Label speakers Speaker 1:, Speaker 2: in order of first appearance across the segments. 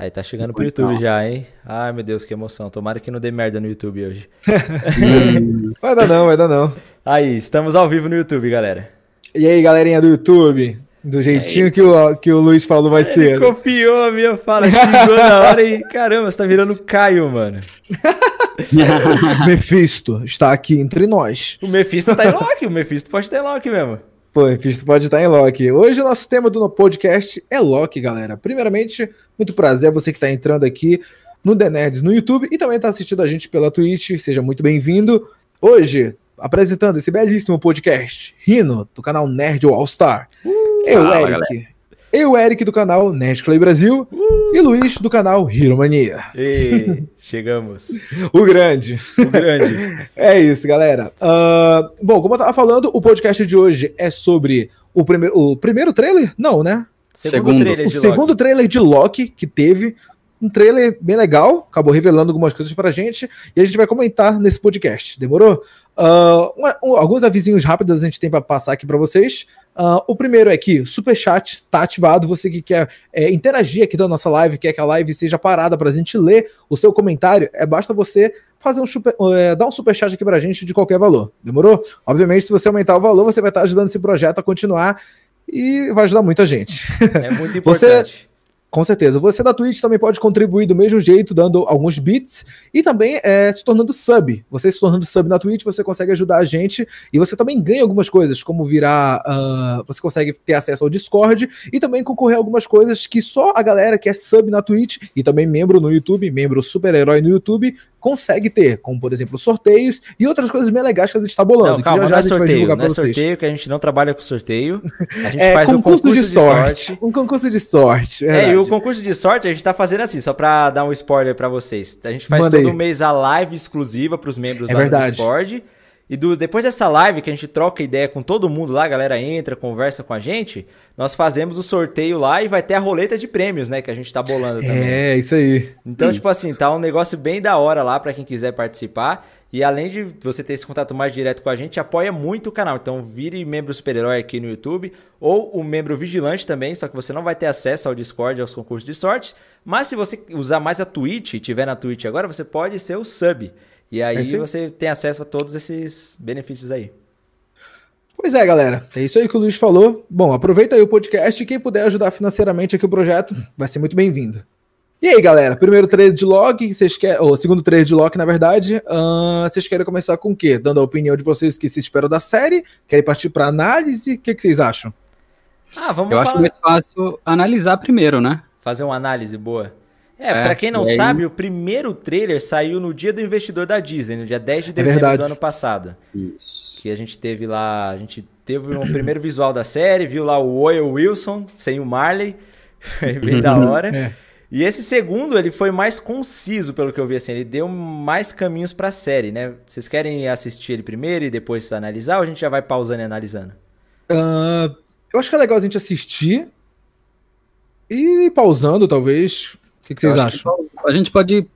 Speaker 1: Aí tá chegando pro YouTube já, hein? Ai, meu Deus, que emoção. Tomara que não dê merda no YouTube hoje.
Speaker 2: vai dar não, vai dar não.
Speaker 1: Aí, estamos ao vivo no YouTube, galera.
Speaker 2: E aí, galerinha do YouTube? Do jeitinho que o, que o Luiz falou vai
Speaker 1: Ele
Speaker 2: ser.
Speaker 1: copiou a minha fala, chegou na hora e caramba, você tá virando Caio, mano.
Speaker 2: Mephisto está aqui entre nós.
Speaker 1: O Mephisto tá em Loki, o Mephisto pode ter Loki mesmo.
Speaker 2: Pô, Mephisto pode estar em Loki. Hoje o nosso tema do podcast é Loki, galera. Primeiramente, muito prazer você que está entrando aqui no The Nerds no YouTube e também está assistindo a gente pela Twitch. Seja muito bem-vindo. Hoje, apresentando esse belíssimo podcast, Rino, do canal Nerd All Star. Uh, eu, fala, Eric. Galera. Eu, Eric, do canal Nerd Clay Brasil. Uh. E Luiz, do canal Hero Mania.
Speaker 1: E chegamos.
Speaker 2: o grande.
Speaker 1: O grande.
Speaker 2: é isso, galera. Uh, bom, como eu tava falando, o podcast de hoje é sobre o, prime o primeiro trailer? Não, né?
Speaker 1: Segundo, trailer
Speaker 2: o segundo Loki. trailer de Loki que teve. Um trailer bem legal, acabou revelando algumas coisas pra gente e a gente vai comentar nesse podcast. Demorou? Uh, um, um, alguns avisinhos rápidos a gente tem para passar aqui para vocês. Uh, o primeiro é que super chat tá ativado. Você que quer é, interagir aqui da nossa live, quer que a live seja parada para a gente ler o seu comentário, é basta você fazer um super, é, dar um super chat aqui para a gente de qualquer valor. Demorou? Obviamente, se você aumentar o valor, você vai estar ajudando esse projeto a continuar e vai ajudar muita gente.
Speaker 1: É muito importante.
Speaker 2: Você, com certeza. Você da Twitch também pode contribuir do mesmo jeito, dando alguns bits e também é, se tornando sub. Você se tornando sub na Twitch, você consegue ajudar a gente e você também ganha algumas coisas, como virar. Uh, você consegue ter acesso ao Discord e também concorrer a algumas coisas que só a galera que é sub na Twitch e também membro no YouTube, membro super-herói no YouTube, consegue ter, como por exemplo sorteios e outras coisas bem legais que a gente está bolando.
Speaker 1: Não, calma,
Speaker 2: já,
Speaker 1: já
Speaker 2: não
Speaker 1: é sorteio, não é sorteio que a gente não trabalha com sorteio. A gente
Speaker 2: é, faz concurso um concurso de, sorte, sorte, Um concurso de sorte.
Speaker 1: É, e o concurso de sorte a gente está fazendo assim, só para dar um spoiler para vocês. A gente faz Manda todo mês a live exclusiva para os membros
Speaker 2: é
Speaker 1: lá
Speaker 2: verdade.
Speaker 1: do Discord. E do, depois dessa live que a gente troca ideia com todo mundo lá, a galera entra, conversa com a gente, nós fazemos o sorteio lá e vai ter a roleta de prêmios, né? Que a gente tá bolando também.
Speaker 2: É, isso aí.
Speaker 1: Então, hum. tipo assim, tá um negócio bem da hora lá para quem quiser participar. E além de você ter esse contato mais direto com a gente, apoia muito o canal. Então vire membro super-herói aqui no YouTube ou o membro vigilante também, só que você não vai ter acesso ao Discord, aos concursos de sorte. Mas se você usar mais a Twitch e tiver na Twitch agora, você pode ser o sub. E aí é você tem acesso a todos esses benefícios aí.
Speaker 2: Pois é, galera. É isso aí que o Luiz falou. Bom, aproveita aí o podcast e quem puder ajudar financeiramente aqui o projeto vai ser muito bem-vindo. E aí, galera, primeiro trailer de Loki, vocês querem, ou segundo trailer de na verdade, uh, vocês querem começar com o quê? Dando a opinião de vocês que se esperam da série? Querem partir para análise? O que, que, vocês acham?
Speaker 3: Ah, vamos Eu falar... acho mais fácil analisar primeiro, né?
Speaker 1: Fazer uma análise boa. É, é pra quem não aí... sabe, o primeiro trailer saiu no dia do investidor da Disney, no dia 10 de é dezembro é do ano passado. Isso. Que a gente teve lá, a gente teve um primeiro visual da série, viu lá o Oil Wilson sem o Marley, bem da hora. É. E esse segundo, ele foi mais conciso, pelo que eu vi, assim, ele deu mais caminhos pra série, né? Vocês querem assistir ele primeiro e depois analisar, ou a gente já vai pausando e analisando?
Speaker 2: Uh, eu acho que é legal a gente assistir e pausando, talvez, que, que vocês acham?
Speaker 3: Que a gente pode ir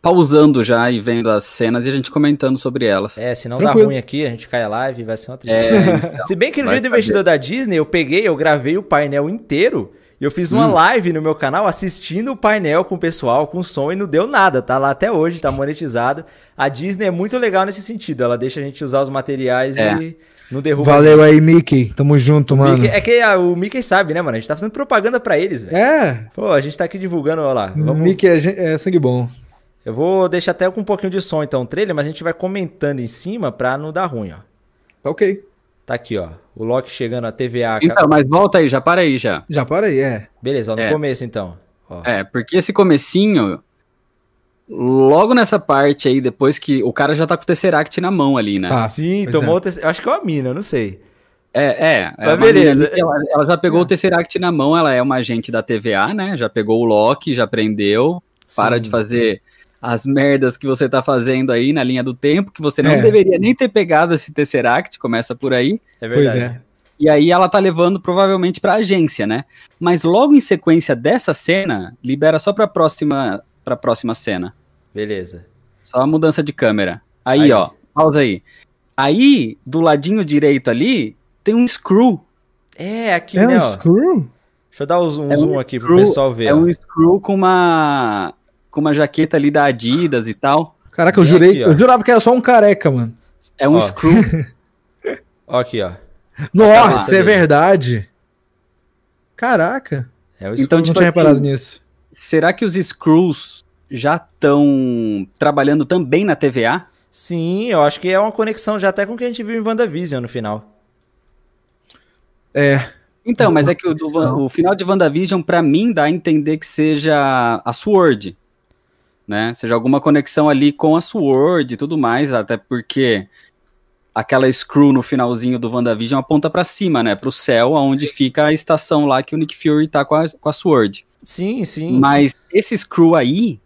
Speaker 3: pausando já e vendo as cenas e a gente comentando sobre elas.
Speaker 1: É, se não Tranquilo. dá ruim aqui, a gente cai a live e vai ser uma tristeza. É, então, se bem que no dia do investidor da Disney, eu peguei, eu gravei o painel inteiro e eu fiz uma hum. live no meu canal assistindo o painel com o pessoal, com som, e não deu nada. Tá lá até hoje, tá monetizado. A Disney é muito legal nesse sentido. Ela deixa a gente usar os materiais é. e não derruba.
Speaker 2: Valeu aí, Mickey. Tamo junto, mano.
Speaker 1: Mickey, é que a, o Mickey sabe, né, mano? A gente tá fazendo propaganda pra eles, velho.
Speaker 2: É.
Speaker 1: Pô, a gente tá aqui divulgando, ó lá.
Speaker 2: Vamos... Mickey é, é sangue bom.
Speaker 1: Eu vou deixar até com um pouquinho de som, então, o trailer, mas a gente vai comentando em cima pra não dar ruim, ó.
Speaker 2: Tá ok.
Speaker 1: Tá aqui, ó. O Loki chegando a TVA.
Speaker 3: Então, mas volta aí, já para aí já.
Speaker 2: Já para aí, é.
Speaker 1: Beleza, ó, no é. começo então. Ó.
Speaker 3: É, porque esse comecinho, logo nessa parte aí, depois que o cara já tá com o Tesseract na mão ali, né?
Speaker 1: Ah, Sim, tomou é. o Tesseract. Acho que é uma mina, não sei.
Speaker 3: É, é.
Speaker 1: é Mas beleza.
Speaker 3: ela, ela, já pegou é. o Tesseract na mão, ela é uma agente da TVA, né? Já pegou o Loki, já prendeu. Sim. Para de fazer as merdas que você tá fazendo aí na linha do tempo, que você não é. deveria nem ter pegado esse Tesseract, começa por aí.
Speaker 1: É verdade. Pois é.
Speaker 3: E aí ela tá levando provavelmente pra agência, né? Mas logo em sequência dessa cena, libera só pra próxima, pra próxima cena.
Speaker 1: Beleza.
Speaker 3: Só a mudança de câmera. Aí, aí, ó, pausa aí. Aí, do ladinho direito ali, tem um screw.
Speaker 1: É, aqui, é né, um
Speaker 2: ó. screw?
Speaker 1: Deixa eu dar um zoom, é um zoom aqui screw, pro pessoal ver.
Speaker 3: É ó. um Screw com uma com uma jaqueta ali da Adidas e tal.
Speaker 2: Caraca, eu jurei, aqui, eu jurava que era só um careca, mano.
Speaker 3: É um ó. Screw.
Speaker 1: ó aqui, ó.
Speaker 2: Nossa, é verdade. Caraca.
Speaker 3: É o então, tipo, não tinha assim, reparado nisso. Será que os Screws já estão trabalhando também na TVA?
Speaker 1: Sim, eu acho que é uma conexão já até com o que a gente viu em WandaVision no final.
Speaker 2: É.
Speaker 3: Então, mas é que o, do, o final de WandaVision, para mim, dá a entender que seja a Sword. Né? Seja alguma conexão ali com a Sword e tudo mais, até porque aquela screw no finalzinho do WandaVision aponta para cima, né? Pro céu, onde fica a estação lá que o Nick Fury tá com a, com a Sword.
Speaker 1: Sim, sim.
Speaker 3: Mas esse screw aí,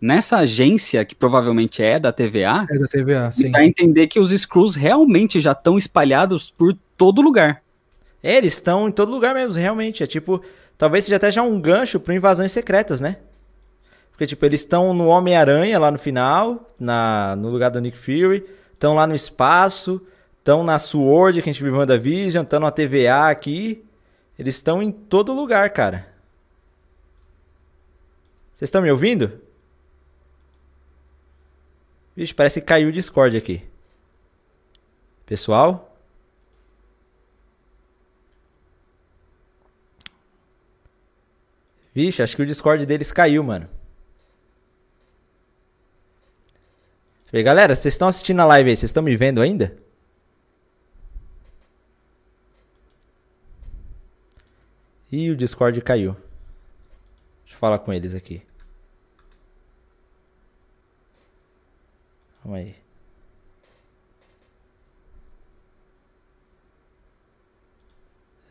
Speaker 3: nessa agência, que provavelmente é da TVA,
Speaker 2: é da TVA, sim.
Speaker 3: dá a entender que os screws realmente já estão espalhados por todo lugar.
Speaker 1: É, eles estão em todo lugar mesmo, realmente. É tipo, talvez seja até já um gancho para invasões secretas, né? Porque, tipo, eles estão no Homem-Aranha lá no final, na, no lugar do Nick Fury, estão lá no espaço, estão na Sword, que a gente viu da Vision, estão na TVA aqui. Eles estão em todo lugar, cara. Vocês estão me ouvindo? Vixe, parece que caiu o Discord aqui. Pessoal? Vixe, acho que o Discord deles caiu, mano. E galera, vocês estão assistindo a live aí, vocês estão me vendo ainda? E o Discord caiu. Deixa eu falar com eles aqui. Vamos aí.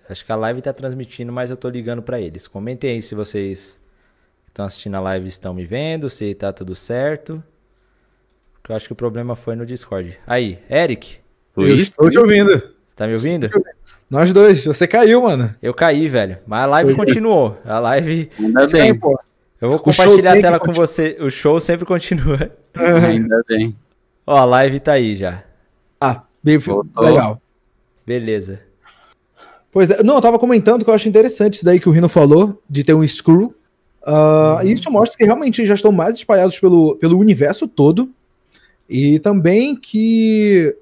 Speaker 1: Acho que a live está transmitindo, mas eu estou ligando para eles. Comentem aí se vocês estão assistindo a live estão me vendo, se está tudo certo. Porque eu acho que o problema foi no Discord. Aí, Eric.
Speaker 2: Eu estou te ouvindo.
Speaker 1: Tá me ouvindo?
Speaker 2: Nós dois. Você caiu, mano.
Speaker 1: Eu caí, velho. Mas a live continuou. A live.
Speaker 3: Ainda bem. Pô.
Speaker 1: Eu vou compartilhar a tela com você. O show sempre continua.
Speaker 3: Ainda bem.
Speaker 1: Ó, a live tá aí já.
Speaker 2: Ah, bem legal.
Speaker 1: Beleza.
Speaker 2: Pois é, não, eu tava comentando que eu acho interessante isso daí que o Rino falou, de ter um screw. Uh, uhum. Isso mostra que realmente já estão mais espalhados pelo, pelo universo todo. E também que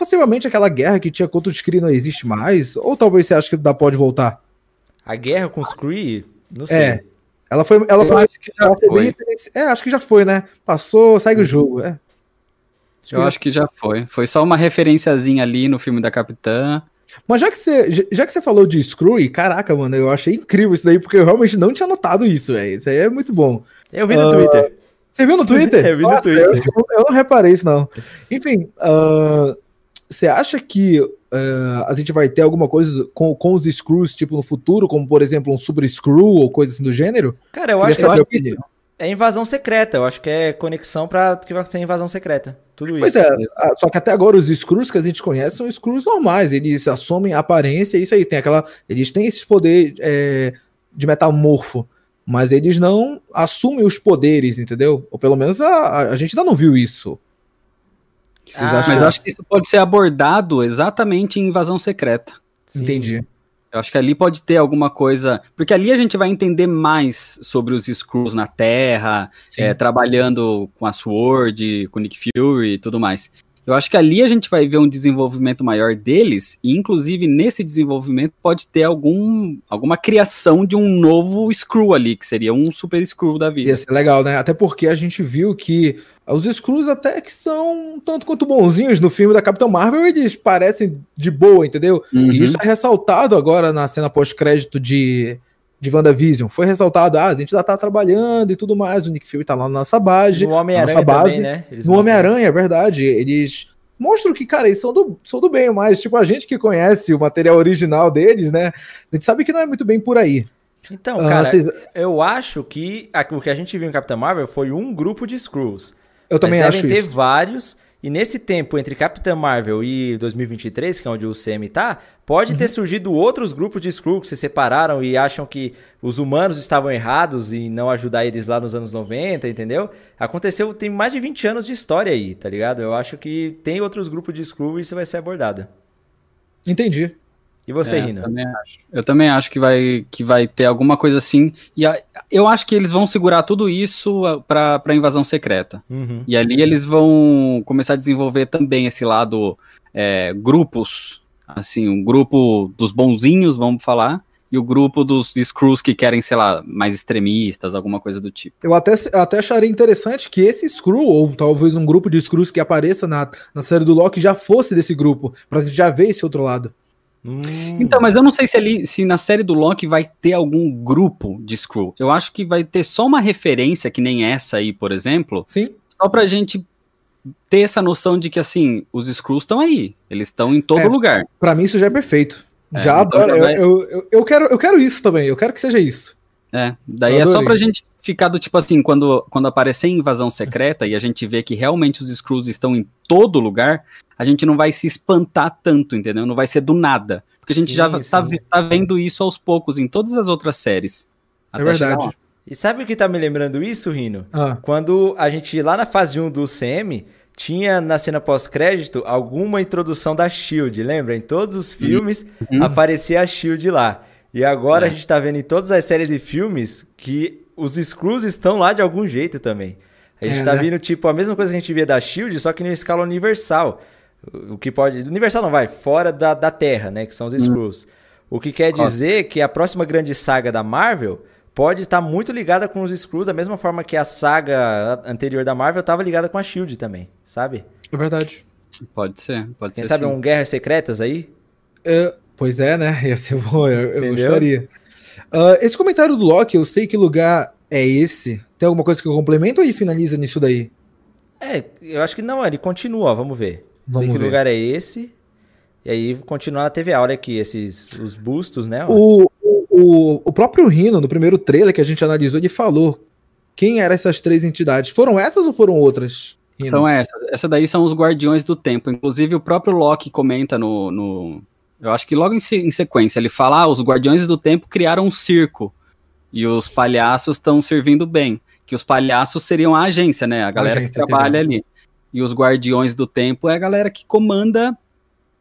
Speaker 2: possivelmente aquela guerra que tinha contra os Kree não existe mais. Ou talvez você acha que dá pode voltar?
Speaker 1: A guerra com os Kree? Não sei.
Speaker 2: É. Ela foi. Ela foi, acho que já foi. é, acho que já foi, né? Passou, segue o uhum. jogo. É.
Speaker 3: Eu acho que já foi. Foi só uma referenciazinha ali no filme da Capitã.
Speaker 2: Mas já que você, já que você falou de Screw, e caraca, mano, eu achei incrível isso daí, porque eu realmente não tinha notado isso, velho. Isso aí é muito bom.
Speaker 1: Eu vi no uh, Twitter.
Speaker 2: Você viu no Twitter?
Speaker 1: eu vi Nossa, no Twitter.
Speaker 2: Eu, eu, não reparei isso, não. Enfim, uh, você acha que uh, a gente vai ter alguma coisa com, com os Screws, tipo, no futuro, como, por exemplo, um Super Screw ou coisa assim do gênero?
Speaker 1: Cara, eu acho, eu acho que isso é invasão secreta. Eu acho que é conexão para que vai ser invasão secreta. Tudo
Speaker 2: pois
Speaker 1: isso.
Speaker 2: Pois é, só que até agora os Screws que a gente conhece são Screws normais. Eles assumem a aparência, isso aí. Tem aquela, eles têm esse poder é, de metamorfo mas eles não assumem os poderes, entendeu? Ou pelo menos a, a gente ainda não viu isso.
Speaker 3: Ah, mas eu acho que isso pode ser abordado exatamente em Invasão Secreta.
Speaker 2: Sim. Entendi.
Speaker 3: Eu acho que ali pode ter alguma coisa. Porque ali a gente vai entender mais sobre os Skrulls na Terra, é, trabalhando com a Sword, com Nick Fury e tudo mais. Eu acho que ali a gente vai ver um desenvolvimento maior deles, e inclusive nesse desenvolvimento pode ter algum, alguma criação de um novo Screw ali, que seria um Super Screw da vida.
Speaker 2: Ia ser legal, né? Até porque a gente viu que os Screws até que são tanto quanto bonzinhos no filme da Capitã Marvel, eles parecem de boa, entendeu? Uhum. E isso é ressaltado agora na cena pós-crédito de de WandaVision. Foi ressaltado, ah, a gente já tá trabalhando e tudo mais, o Nick Fury tá lá na nossa base. No
Speaker 1: Homem-Aranha também, né?
Speaker 2: Eles no Homem-Aranha, é verdade. Eles mostram que, cara, eles são do, são do bem, mas, tipo, a gente que conhece o material original deles, né, a gente sabe que não é muito bem por aí.
Speaker 1: Então, uh, cara, eu acho que o que a gente viu em Capitã Marvel foi um grupo de Screws.
Speaker 2: Eu também acho
Speaker 1: devem ter vários e nesse tempo entre Capitã Marvel e 2023, que é onde o CM tá, pode uhum. ter surgido outros grupos de Skrull que se separaram e acham que os humanos estavam errados e não ajudar eles lá nos anos 90, entendeu? Aconteceu, tem mais de 20 anos de história aí, tá ligado? Eu acho que tem outros grupos de Skrull e isso vai ser abordado.
Speaker 2: Entendi.
Speaker 1: E você, é, Rino?
Speaker 3: Eu também, eu também acho que vai, que vai ter alguma coisa assim. E a, eu acho que eles vão segurar tudo isso para a invasão secreta. Uhum. E ali eles vão começar a desenvolver também esse lado é, grupos, assim, um grupo dos bonzinhos, vamos falar, e o grupo dos Screws que querem, sei lá, mais extremistas, alguma coisa do tipo.
Speaker 2: Eu até, até acharia interessante que esse Screw, ou talvez um grupo de Screws que apareça na, na série do Loki, já fosse desse grupo, pra gente já ver esse outro lado.
Speaker 3: Hum. Então, mas eu não sei se ali, se na série do Loki vai ter algum grupo de Screw. Eu acho que vai ter só uma referência, que nem essa aí, por exemplo.
Speaker 2: Sim.
Speaker 3: Só pra gente ter essa noção de que, assim, os Screws estão aí. Eles estão em todo
Speaker 2: é,
Speaker 3: lugar.
Speaker 2: Pra mim isso já é perfeito. É, já então adoro. Já vai... eu, eu, eu, quero, eu quero isso também. Eu quero que seja isso.
Speaker 3: É, daí é só pra gente ficar do tipo assim, quando, quando aparecer invasão secreta e a gente vê que realmente os Screws estão em todo lugar, a gente não vai se espantar tanto, entendeu? Não vai ser do nada. Porque a gente sim, já tá, tá, vendo isso aos poucos em todas as outras séries.
Speaker 2: É verdade.
Speaker 1: E sabe o que tá me lembrando isso, Rino? Ah. Quando a gente, lá na fase 1 do CM, tinha na cena pós-crédito alguma introdução da Shield, lembra? Em todos os filmes uhum. aparecia a Shield lá. E agora é. a gente tá vendo em todas as séries e filmes que os Screws estão lá de algum jeito também. A gente é, tá né? vendo, tipo, a mesma coisa que a gente via da Shield, só que em escala universal. O que pode. Universal não vai, fora da, da Terra, né? Que são os uhum. Screws. O que quer dizer que a próxima grande saga da Marvel pode estar muito ligada com os Screws, da mesma forma que a saga anterior da Marvel estava ligada com a Shield também, sabe?
Speaker 2: É verdade.
Speaker 3: Pode ser, pode
Speaker 1: Quem
Speaker 3: ser.
Speaker 1: sabe sim. um Guerras Secretas aí?
Speaker 2: É, pois é, né? Ia ser bom, eu, eu gostaria. Uh, esse comentário do Loki, eu sei que lugar é esse. Tem alguma coisa que eu complemento ou ele finaliza nisso daí?
Speaker 1: É, eu acho que não, ele continua, vamos ver. Vamos sei que ver. lugar é esse. E aí continua na TVA. Olha aqui, esses os bustos, né?
Speaker 2: O, o, o próprio Rino, no primeiro trailer que a gente analisou, ele falou quem eram essas três entidades. Foram essas ou foram outras?
Speaker 3: Rino? São essas. Essa daí são os Guardiões do Tempo. Inclusive, o próprio Loki comenta no. no eu acho que logo em, em sequência, ele fala: ah, os Guardiões do Tempo criaram um circo. E os palhaços estão servindo bem. Que os palhaços seriam a agência, né? A galera a que trabalha ali. E os Guardiões do Tempo é a galera que comanda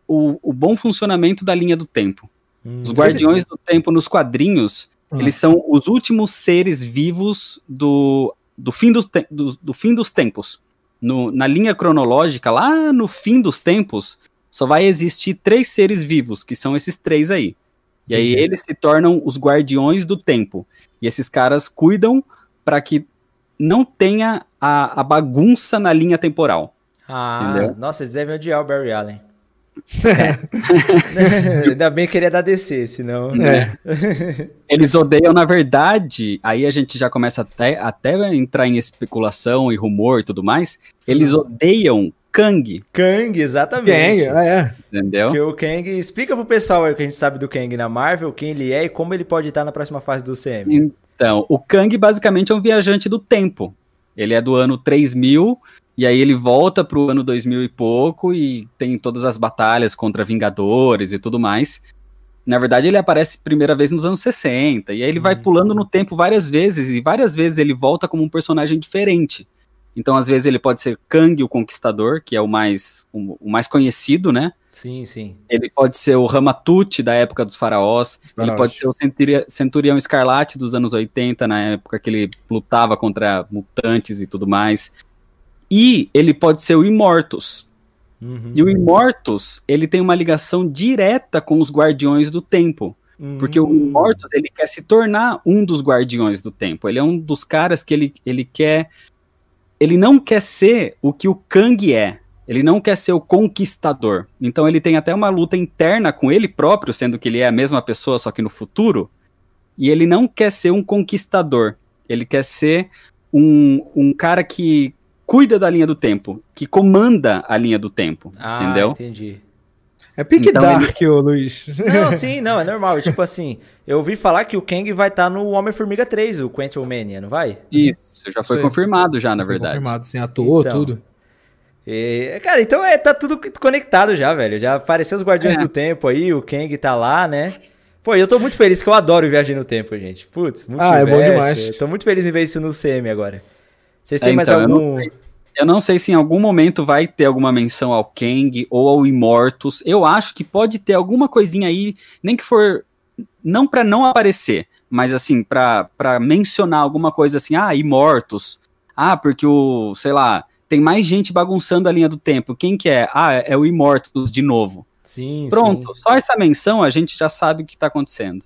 Speaker 3: o, o bom funcionamento da linha do tempo. Hum, os Guardiões do Tempo nos quadrinhos, hum. eles são os últimos seres vivos do, do, fim, dos do, do fim dos tempos. No, na linha cronológica, lá no fim dos tempos, só vai existir três seres vivos, que são esses três aí. E aí eles se tornam os guardiões do tempo. E esses caras cuidam para que não tenha a, a, bagunça na linha temporal.
Speaker 1: Ah, entendeu? nossa, eles devem odiar o Barry Allen. É. Ainda bem que ele é da DC, senão. É.
Speaker 3: Eles odeiam, na verdade, aí a gente já começa até, até entrar em especulação e rumor e tudo mais. Eles uhum. odeiam Kang.
Speaker 1: Kang, exatamente.
Speaker 2: Kang, é.
Speaker 3: Entendeu?
Speaker 1: Porque o Kang, explica pro pessoal aí o que a gente sabe do Kang na Marvel, quem ele é e como ele pode estar na próxima fase do CM.
Speaker 3: Então, o Kang basicamente é um viajante do tempo. Ele é do ano 3000 e aí ele volta pro ano 2000 e pouco e tem todas as batalhas contra Vingadores e tudo mais. Na verdade, ele aparece primeira vez nos anos 60, e aí ele vai uhum. pulando no tempo várias vezes, e várias vezes ele volta como um personagem diferente. Então, às vezes, ele pode ser Kang, o Conquistador, que é o mais, o, o mais conhecido, né?
Speaker 1: Sim, sim.
Speaker 3: Ele pode ser o Ramatut, da época dos faraós. Ele pode ser o Centurião, Centurião Escarlate dos anos 80, na época que ele lutava contra mutantes e tudo mais. E ele pode ser o Imortus. Uhum. E o Imortus, ele tem uma ligação direta com os Guardiões do Tempo. Uhum. Porque o Imortus, ele quer se tornar um dos Guardiões do Tempo. Ele é um dos caras que ele, ele quer... Ele não quer ser o que o Kang é. Ele não quer ser o conquistador. Então ele tem até uma luta interna com ele próprio, sendo que ele é a mesma pessoa, só que no futuro. E ele não quer ser um conquistador. Ele quer ser um, um cara que cuida da linha do tempo, que comanda a linha do tempo, ah, entendeu?
Speaker 1: entendi.
Speaker 2: É pique então, dark, ele... ô Luiz.
Speaker 1: Não, sim, não, é normal. tipo assim, eu ouvi falar que o Kang vai estar tá no Homem-Formiga 3, o Quantum Mania, não vai?
Speaker 3: Isso, já foi Sei. confirmado já, na foi verdade.
Speaker 2: confirmado, sim, atuou, então, tudo.
Speaker 1: E, cara, então é, tá tudo conectado já, velho. Já apareceu os Guardiões é. do Tempo aí, o Kang tá lá, né? Pô, eu tô muito feliz que eu adoro viagem no tempo, gente. Putz, muito
Speaker 2: Ah, é bom demais.
Speaker 1: Eu tô muito feliz em ver isso no CM agora. Vocês têm é, mais então, algum.
Speaker 3: Eu não sei se em algum momento vai ter alguma menção ao Kang ou ao Imortus. Eu acho que pode ter alguma coisinha aí, nem que for não para não aparecer, mas assim, para mencionar alguma coisa assim, ah, Imortus. Ah, porque o, sei lá, tem mais gente bagunçando a linha do tempo. Quem que é? Ah, é o Imortus de novo.
Speaker 1: Sim,
Speaker 3: Pronto, sim. só essa menção a gente já sabe o que tá acontecendo.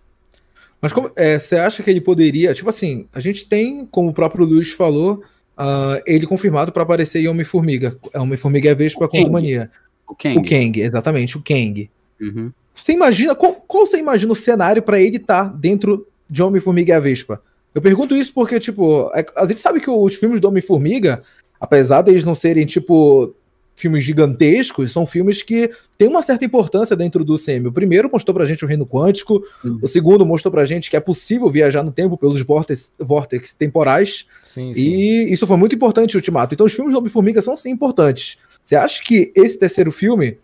Speaker 2: Mas como é, você acha que ele poderia, tipo assim, a gente tem, como o próprio Luiz falou, uh, ele confirmado para aparecer em Homem-Formiga. Homem-Formiga é Vespa com Mania. O Kang. O Kang, exatamente, o Kang. Uhum. Você imagina, qual, qual, você imagina o cenário para ele estar tá dentro de Homem-Formiga e a Vespa? Eu pergunto isso porque, tipo, é, a gente sabe que os filmes do Homem-Formiga, apesar deles não serem, tipo, filmes gigantescos, são filmes que têm uma certa importância dentro do CM. O primeiro mostrou pra gente o reino quântico, uhum. o segundo mostrou pra gente que é possível viajar no tempo pelos vórtices, vórtices temporais. Sim, sim. E isso foi muito importante, Ultimato. Então os filmes do Homem-Formiga são sim importantes. Você acha que esse terceiro filme,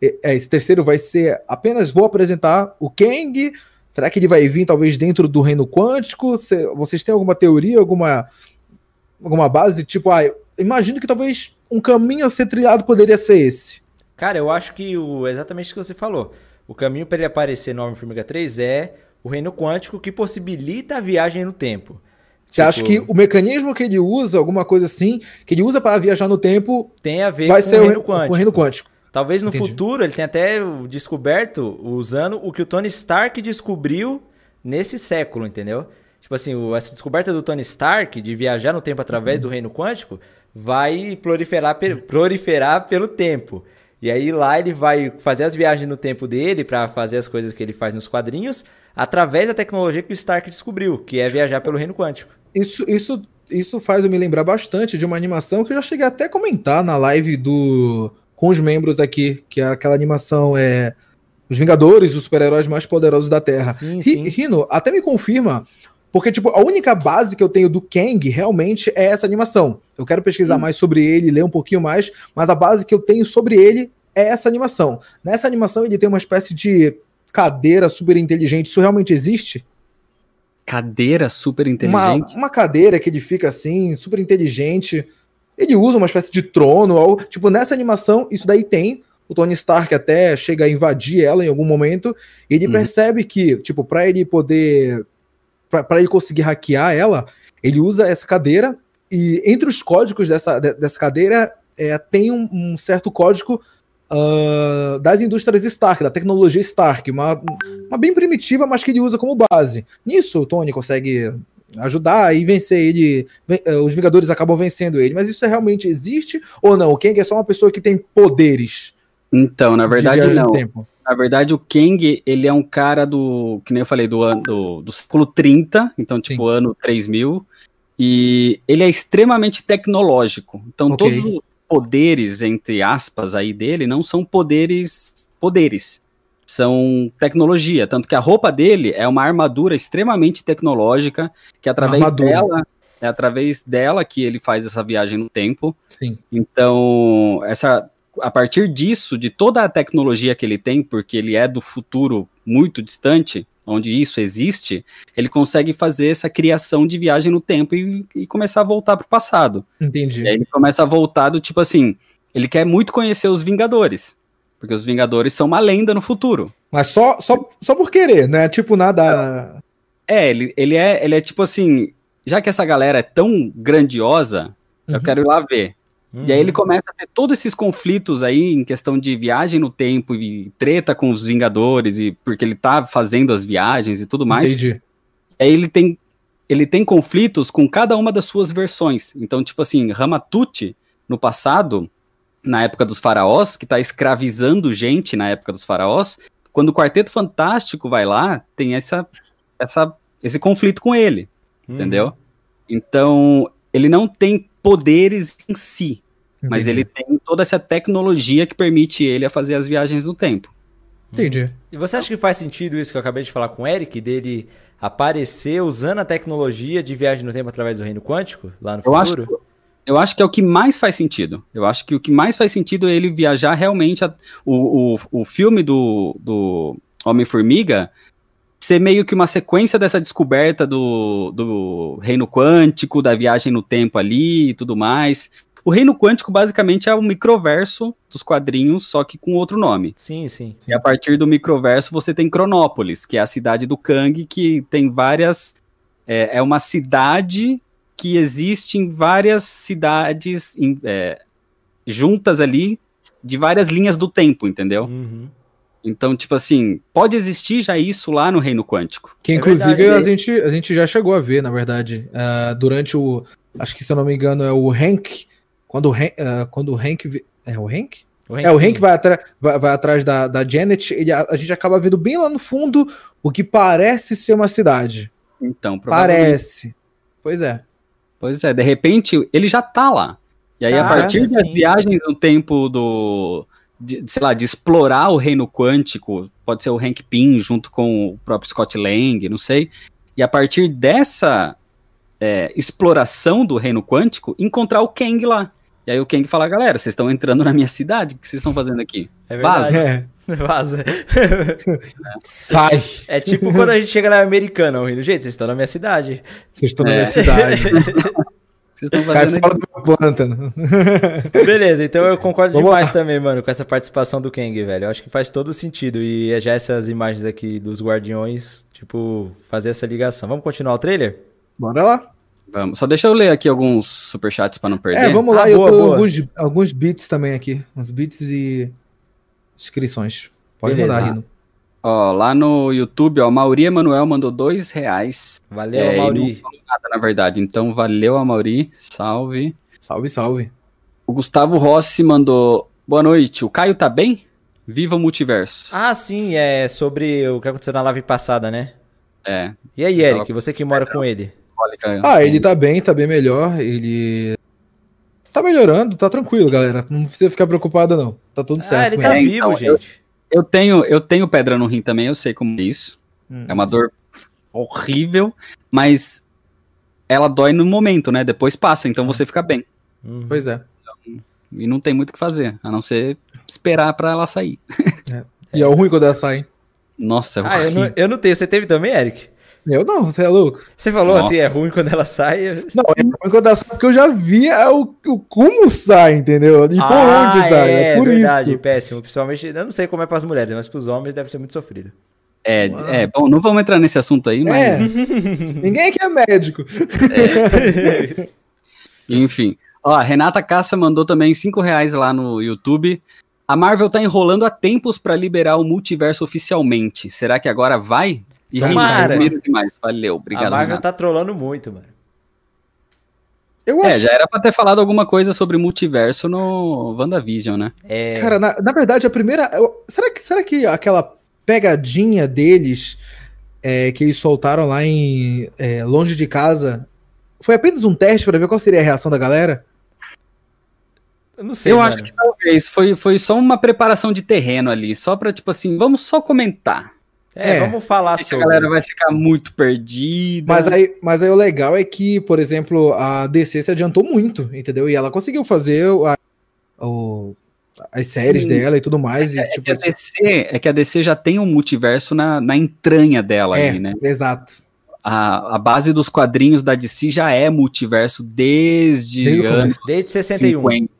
Speaker 2: é, esse terceiro vai ser apenas vou apresentar o Kang? Será que ele vai vir talvez dentro do reino quântico? Vocês têm alguma teoria, alguma alguma base tipo, ah, imagino que talvez um caminho a ser trilhado poderia ser esse.
Speaker 1: Cara, eu acho que o, exatamente o que você falou. O caminho para ele aparecer no Homem-Formiga 3 é o reino quântico que possibilita a viagem no tempo.
Speaker 2: Você tipo, acha que o mecanismo que ele usa, alguma coisa assim, que ele usa para viajar no tempo,
Speaker 1: tem a ver vai com ser o reino quântico.
Speaker 2: O reino quântico.
Speaker 1: Talvez no Entendi. futuro ele tenha até descoberto, usando o que o Tony Stark descobriu nesse século, entendeu? Tipo assim, essa descoberta do Tony Stark de viajar no tempo através uhum. do reino quântico vai proliferar, proliferar pelo tempo. E aí lá ele vai fazer as viagens no tempo dele para fazer as coisas que ele faz nos quadrinhos, através da tecnologia que o Stark descobriu, que é viajar pelo reino quântico.
Speaker 2: Isso, isso, isso faz eu me lembrar bastante de uma animação que eu já cheguei até a comentar na live do com os membros aqui, que é aquela animação é os Vingadores, os super-heróis mais poderosos da Terra. Sim, sim. Rino, até me confirma porque, tipo, a única base que eu tenho do Kang realmente é essa animação. Eu quero pesquisar hum. mais sobre ele, ler um pouquinho mais, mas a base que eu tenho sobre ele é essa animação. Nessa animação ele tem uma espécie de cadeira super inteligente. Isso realmente existe?
Speaker 3: Cadeira super inteligente?
Speaker 2: Uma, uma cadeira que ele fica assim, super inteligente. Ele usa uma espécie de trono. Ou, tipo, nessa animação, isso daí tem. O Tony Stark até chega a invadir ela em algum momento. E ele uhum. percebe que, tipo, para ele poder para ele conseguir hackear ela, ele usa essa cadeira e entre os códigos dessa, dessa cadeira é, tem um, um, certo código uh, das indústrias Stark, da tecnologia Stark, uma, uma bem primitiva, mas que ele usa como base. Nisso, o Tony consegue ajudar e vencer ele. Eh, os Vingadores acabam vencendo ele. Mas isso realmente existe ou não? O Kang é só uma pessoa que tem poderes?
Speaker 3: Então, na verdade, não. Na verdade, o Kang, ele é um cara do, que nem eu falei, do ano do, do século 30, então tipo Sim. ano 3000, e ele é extremamente tecnológico. Então okay. todos os poderes, entre aspas, aí dele, não são poderes, poderes, são tecnologia, tanto que a roupa dele é uma armadura extremamente tecnológica, que através dela é através dela que ele faz essa viagem no tempo. Sim. Então, essa a partir disso, de toda a tecnologia que ele tem, porque ele é do futuro muito distante, onde isso existe, ele consegue fazer essa criação de viagem no tempo e, e começar a voltar para o passado.
Speaker 2: Entendi.
Speaker 3: E aí ele começa a voltar do tipo assim, ele quer muito conhecer os Vingadores, porque os Vingadores são uma lenda no futuro.
Speaker 2: Mas só, só, só por querer, né? Tipo, nada.
Speaker 3: É, ele, ele é ele é tipo assim, já que essa galera é tão grandiosa, uhum. eu quero ir lá ver. Uhum. E aí ele uhum. começa a ter todos esses conflitos aí em questão de viagem no tempo e treta com os Vingadores, e porque ele tá fazendo as viagens e tudo mais. Entendi. Aí ele tem, ele tem conflitos com cada uma das suas versões. Então, tipo assim, Ramatute, no passado, na época dos faraós, que tá escravizando gente na época dos faraós, quando o Quarteto Fantástico vai lá, tem essa, essa, esse conflito com ele, uhum. entendeu? Então, ele não tem poderes em si, Entendi. mas ele tem toda essa tecnologia que permite ele a fazer as viagens no tempo.
Speaker 2: Entendi.
Speaker 1: E você acha que faz sentido isso que eu acabei de falar com o Eric, dele aparecer usando a tecnologia de viagem no tempo através do reino quântico lá no
Speaker 3: eu futuro? Acho, eu acho que é o que mais faz sentido. Eu acho que o que mais faz sentido é ele viajar realmente. A, o, o, o filme do, do Homem-Formiga ser meio que uma sequência dessa descoberta do, do reino quântico, da viagem no tempo ali e tudo mais. O reino quântico basicamente é o microverso dos quadrinhos, só que com outro nome.
Speaker 1: Sim, sim.
Speaker 3: E a partir do microverso você tem Cronópolis, que é a cidade do Kang, que tem várias. É, é uma cidade que existe em várias cidades em, é, juntas ali, de várias linhas do tempo, entendeu? Uhum. Então, tipo assim, pode existir já isso lá no reino quântico.
Speaker 2: Que é inclusive a, gente, a gente já chegou a ver, na verdade, uh, durante o. Acho que se eu não me engano é o Hank. Quando o, Hank, uh, quando o Hank. É o Hank? O Hank é, o Hank vai, vai, vai, atrás da, da Janet, ele, a, a, gente acaba vendo bem lá no fundo o que parece ser uma cidade.
Speaker 3: Então,
Speaker 2: Parece. Pois é.
Speaker 3: Pois é, de repente ele já tá lá. E aí, ah, a partir das viagens no tempo do, de, sei lá, de explorar o reino quântico, pode ser o Hank Pym junto com o próprio Scott Lang, não sei. E a partir dessa é, exploração do reino quântico, encontrar o Kang lá. E aí o Kang fala, galera, vocês estão entrando na minha cidade? O que vocês estão fazendo aqui?
Speaker 1: É verdade. Vaza. É. Vaza. Sai. É tipo quando a gente chega na americana, o Reino, gente, vocês estão na minha cidade.
Speaker 2: Vocês estão na minha é. cidade. Vocês estão fazendo fora do plântano.
Speaker 1: Beleza, então eu concordo Vamos demais lá. também, mano, com essa participação do Kang, velho. Eu acho que faz todo sentido. E já essas imagens aqui dos Guardiões, tipo, fazer essa ligação. Vamos continuar o trailer?
Speaker 2: Bora lá.
Speaker 3: Vamos. Só deixa eu ler aqui alguns superchats para não perder.
Speaker 2: É, vamos lá. Ah, eu boa, boa. Alguns, alguns bits também aqui. Uns bits e inscrições. Pode Beleza. mandar, Rino.
Speaker 3: Ó, lá no YouTube, ó, Mauri Emanuel mandou dois reais.
Speaker 1: Valeu, é, Mauri.
Speaker 3: Não nada, na verdade. Então, valeu, Mauri. Salve.
Speaker 2: Salve, salve.
Speaker 3: O Gustavo Rossi mandou boa noite. O Caio tá bem? Viva o multiverso.
Speaker 1: Ah, sim, é sobre o que aconteceu na live passada, né?
Speaker 3: É.
Speaker 1: E aí, Eric, você que mora com ele?
Speaker 2: Ah, ele tá bem, tá bem melhor. Ele tá melhorando, tá tranquilo, galera. Não precisa ficar preocupado, não. Tá tudo certo.
Speaker 1: Ah, ele tá ele. vivo, então, gente.
Speaker 3: Eu tenho, eu tenho pedra no rim também, eu sei como é isso. Hum, é uma dor horrível, mas ela dói no momento, né? Depois passa, então você fica bem.
Speaker 2: Uhum. Pois é.
Speaker 3: E não tem muito o que fazer, a não ser esperar para ela sair.
Speaker 2: É. E é o ruim quando ela sai.
Speaker 3: Nossa, é
Speaker 1: ah, eu não, eu não tenho. Você teve também, Eric?
Speaker 2: Eu não, você é louco.
Speaker 1: Você falou Nossa. assim, é ruim quando ela sai.
Speaker 2: Não, é ruim quando ela sai, porque eu já via o, o como sai, entendeu? E
Speaker 1: ah, por onde sai. É, é por verdade, isso. péssimo. Principalmente, eu não sei como é para as mulheres, mas para os homens deve ser muito sofrido.
Speaker 3: É, é, bom, não vamos entrar nesse assunto aí, mas. É.
Speaker 2: Ninguém aqui é médico. É.
Speaker 3: Enfim. Ó, a Renata Cassa mandou também 5 reais lá no YouTube. A Marvel tá enrolando há tempos para liberar o multiverso oficialmente. Será que agora vai?
Speaker 1: E Tomara.
Speaker 3: demais. Valeu, obrigado. A
Speaker 1: Marvel Renato. tá trolando muito, mano.
Speaker 3: Eu é, já era pra ter falado alguma coisa sobre multiverso no WandaVision, né?
Speaker 2: É... Cara, na, na verdade, a primeira. Eu, será, que, será que aquela pegadinha deles é, que eles soltaram lá em é, Longe de Casa foi apenas um teste para ver qual seria a reação da galera?
Speaker 3: Eu não sei. Eu mano. acho que talvez foi, foi só uma preparação de terreno ali, só pra, tipo assim, vamos só comentar.
Speaker 1: É, é, vamos falar sobre.
Speaker 3: A galera vai ficar muito perdida.
Speaker 2: Mas aí, mas aí o legal é que, por exemplo, a DC se adiantou muito, entendeu? E ela conseguiu fazer a, o, as séries Sim. dela e tudo mais. É, e, tipo,
Speaker 3: é, que a DC, é que a DC já tem um multiverso na, na entranha dela é, ali, né?
Speaker 2: Exato.
Speaker 3: A, a base dos quadrinhos da DC já é multiverso desde, desde
Speaker 1: anos Desde 61. 50.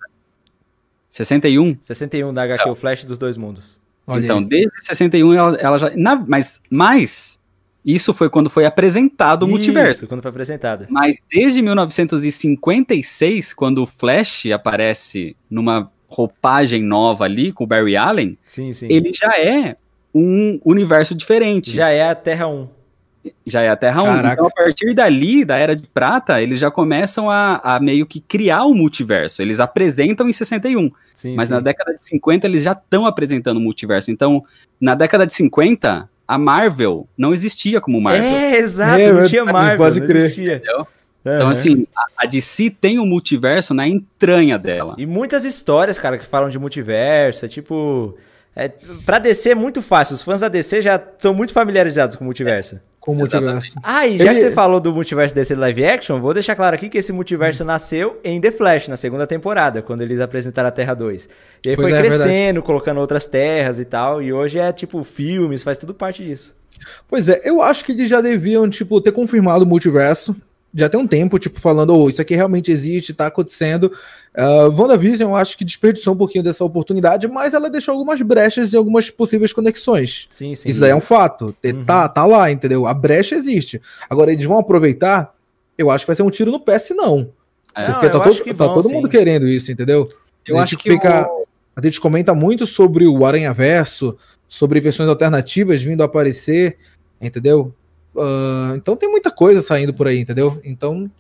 Speaker 3: 61?
Speaker 1: 61 da HQ, é. o Flash dos Dois Mundos.
Speaker 3: Olha então, aí. desde 61 ela, ela já. Na, mas, mas isso foi quando foi apresentado o isso, multiverso. Isso,
Speaker 1: quando foi apresentado.
Speaker 3: Mas desde 1956, quando o Flash aparece numa roupagem nova ali com o Barry Allen,
Speaker 1: sim, sim.
Speaker 3: ele já é um universo diferente.
Speaker 1: Já é a Terra 1
Speaker 3: já é a Terra 1. Então, a partir dali, da Era de Prata, eles já começam a, a meio que criar o multiverso. Eles apresentam em 61. Sim, mas sim. na década de 50, eles já estão apresentando o multiverso. Então, na década de 50, a Marvel não existia como Marvel.
Speaker 1: É, exato, é, não tinha Marvel, pode não crer. existia. Entendeu?
Speaker 3: Então, assim, a, a DC tem o um multiverso na entranha dela.
Speaker 1: E muitas histórias, cara, que falam de multiverso. É tipo. É, pra DC é muito fácil. Os fãs da DC já são muito familiarizados com o multiverso. É
Speaker 2: com o multiverso.
Speaker 1: Ah, e já Ele... que você falou do multiverso DC live action, vou deixar claro aqui que esse multiverso hum. nasceu em The Flash, na segunda temporada, quando eles apresentaram a Terra 2. E aí pois foi é, crescendo, verdade. colocando outras terras e tal, e hoje é tipo filmes, faz tudo parte disso.
Speaker 2: Pois é, eu acho que eles já deviam, tipo, ter confirmado o multiverso. Já tem um tempo, tipo, falando, oh, isso aqui realmente existe, tá acontecendo. Uh, WandaVision eu acho que desperdiçou um pouquinho dessa oportunidade, mas ela deixou algumas brechas e algumas possíveis conexões.
Speaker 1: Sim, sim.
Speaker 2: Isso daí é um fato. Uhum. Tá, tá lá, entendeu? A brecha existe. Agora, eles vão aproveitar, eu acho que vai ser um tiro no pé, se não. É, porque não, tá, todo, tá vão, todo mundo querendo isso, entendeu? Eu acho que fica. Eu... A gente comenta muito sobre o Aranha Verso, sobre versões alternativas vindo a aparecer, entendeu? Uh, então tem muita coisa saindo por aí, entendeu? Então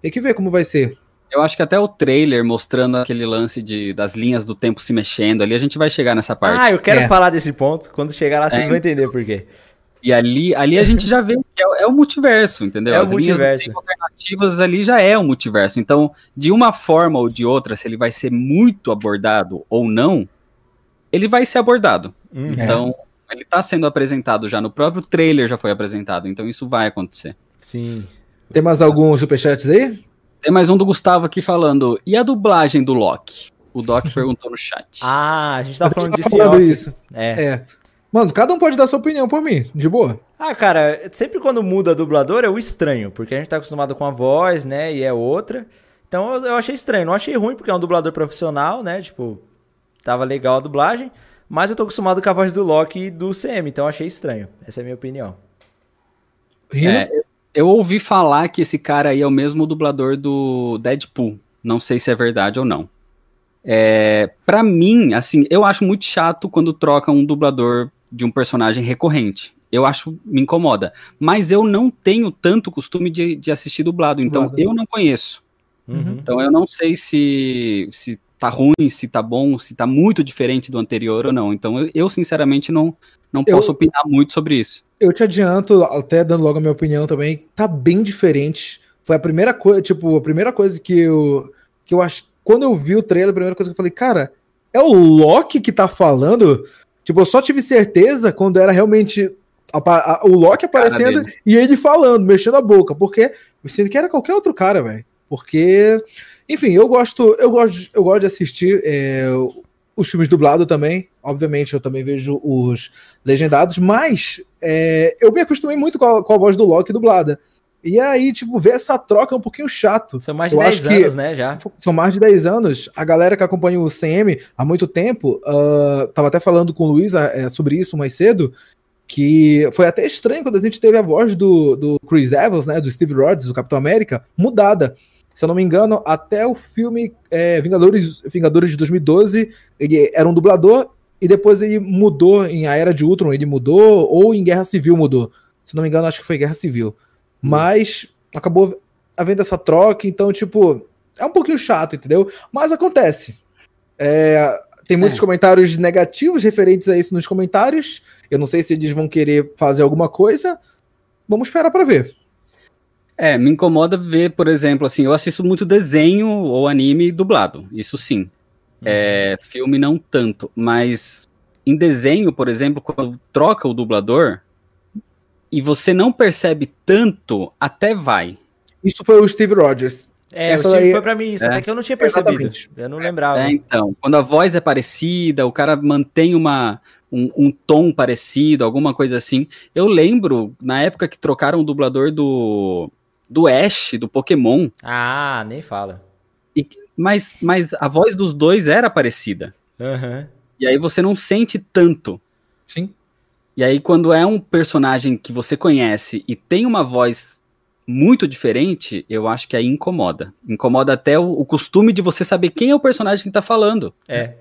Speaker 2: tem que ver como vai ser.
Speaker 3: Eu acho que até o trailer mostrando aquele lance de, das linhas do tempo se mexendo ali, a gente vai chegar nessa parte.
Speaker 1: Ah, eu quero é. falar desse ponto. Quando chegar lá, vocês é. vão entender por quê.
Speaker 3: E ali, ali a gente já vê que é, é o multiverso, entendeu?
Speaker 1: É As o multiverso.
Speaker 3: alternativas ali já é o multiverso. Então, de uma forma ou de outra, se ele vai ser muito abordado ou não, ele vai ser abordado. Uhum. Então, ele está sendo apresentado já no próprio trailer, já foi apresentado. Então, isso vai acontecer.
Speaker 1: Sim.
Speaker 2: Tem mais alguns superchats aí?
Speaker 3: Tem mais um do Gustavo aqui falando. E a dublagem do Loki? O Doc perguntou no chat.
Speaker 1: Ah, a gente tá falando disso. Falando
Speaker 2: isso. É. é. Mano, cada um pode dar sua opinião por mim, de boa.
Speaker 1: Ah, cara, sempre quando muda dublador eu estranho, porque a gente tá acostumado com a voz, né, e é outra. Então eu, eu achei estranho, não achei ruim, porque é um dublador profissional, né, tipo, tava legal a dublagem, mas eu tô acostumado com a voz do Loki e do CM, então eu achei estranho. Essa é a minha opinião.
Speaker 3: É, eu ouvi falar que esse cara aí é o mesmo dublador do Deadpool. Não sei se é verdade ou não. É, para mim, assim, eu acho muito chato quando troca um dublador de um personagem recorrente. Eu acho, me incomoda. Mas eu não tenho tanto costume de, de assistir dublado, então dublado. eu não conheço. Uhum. Então eu não sei se, se tá ruim, se tá bom, se tá muito diferente do anterior ou não. Então eu, sinceramente não, não posso eu, opinar muito sobre isso.
Speaker 2: Eu te adianto, até dando logo a minha opinião também, tá bem diferente. Foi a primeira coisa, tipo, a primeira coisa que eu que eu acho, quando eu vi o trailer, a primeira coisa que eu falei, cara, é o Loki que tá falando? Tipo, eu só tive certeza quando era realmente a, a, o Loki aparecendo e ele falando, mexendo a boca, porque eu sinto que era qualquer outro cara, velho. Porque, enfim, eu gosto, eu gosto, eu gosto de assistir é, os filmes dublados também. Obviamente, eu também vejo os legendados, mas é, eu me acostumei muito com a, com a voz do Loki dublada. E aí, tipo, ver essa troca é um pouquinho chato.
Speaker 1: São mais de eu 10 anos, né, já.
Speaker 2: São mais de 10 anos. A galera que acompanha o CM há muito tempo, uh, tava até falando com o Luiz uh, sobre isso mais cedo, que foi até estranho quando a gente teve a voz do, do Chris Evans, né, do Steve Rogers, do Capitão América, mudada. Se eu não me engano, até o filme é, Vingadores, Vingadores de 2012, ele era um dublador e depois ele mudou em A Era de Ultron, ele mudou, ou em Guerra Civil mudou. Se não me engano, acho que foi Guerra Civil. Mas acabou havendo essa troca, então, tipo, é um pouquinho chato, entendeu? Mas acontece. É, tem muitos é. comentários negativos referentes a isso nos comentários. Eu não sei se eles vão querer fazer alguma coisa. Vamos esperar para ver.
Speaker 3: É, me incomoda ver, por exemplo, assim, eu assisto muito desenho ou anime dublado, isso sim. Uhum. É, filme não tanto, mas em desenho, por exemplo, quando troca o dublador, e você não percebe tanto, até vai.
Speaker 2: Isso foi o Steve Rogers.
Speaker 1: É, Essa o Steve daí... foi pra mim isso, é. até que eu não tinha percebido. Exatamente. Eu não lembrava.
Speaker 3: É, então, quando a voz é parecida, o cara mantém uma, um, um, tom parecido, alguma coisa assim. Eu lembro, na época que trocaram o dublador do, do Ash, do Pokémon.
Speaker 1: Ah, nem fala.
Speaker 3: E, mas, mas a voz dos dois era parecida.
Speaker 1: Uhum.
Speaker 3: E aí você não sente tanto.
Speaker 2: Sim.
Speaker 3: E aí, quando é um personagem que você conhece e tem uma voz muito diferente, eu acho que aí incomoda. Incomoda até o, o costume de você saber quem é o personagem que tá falando.
Speaker 1: É.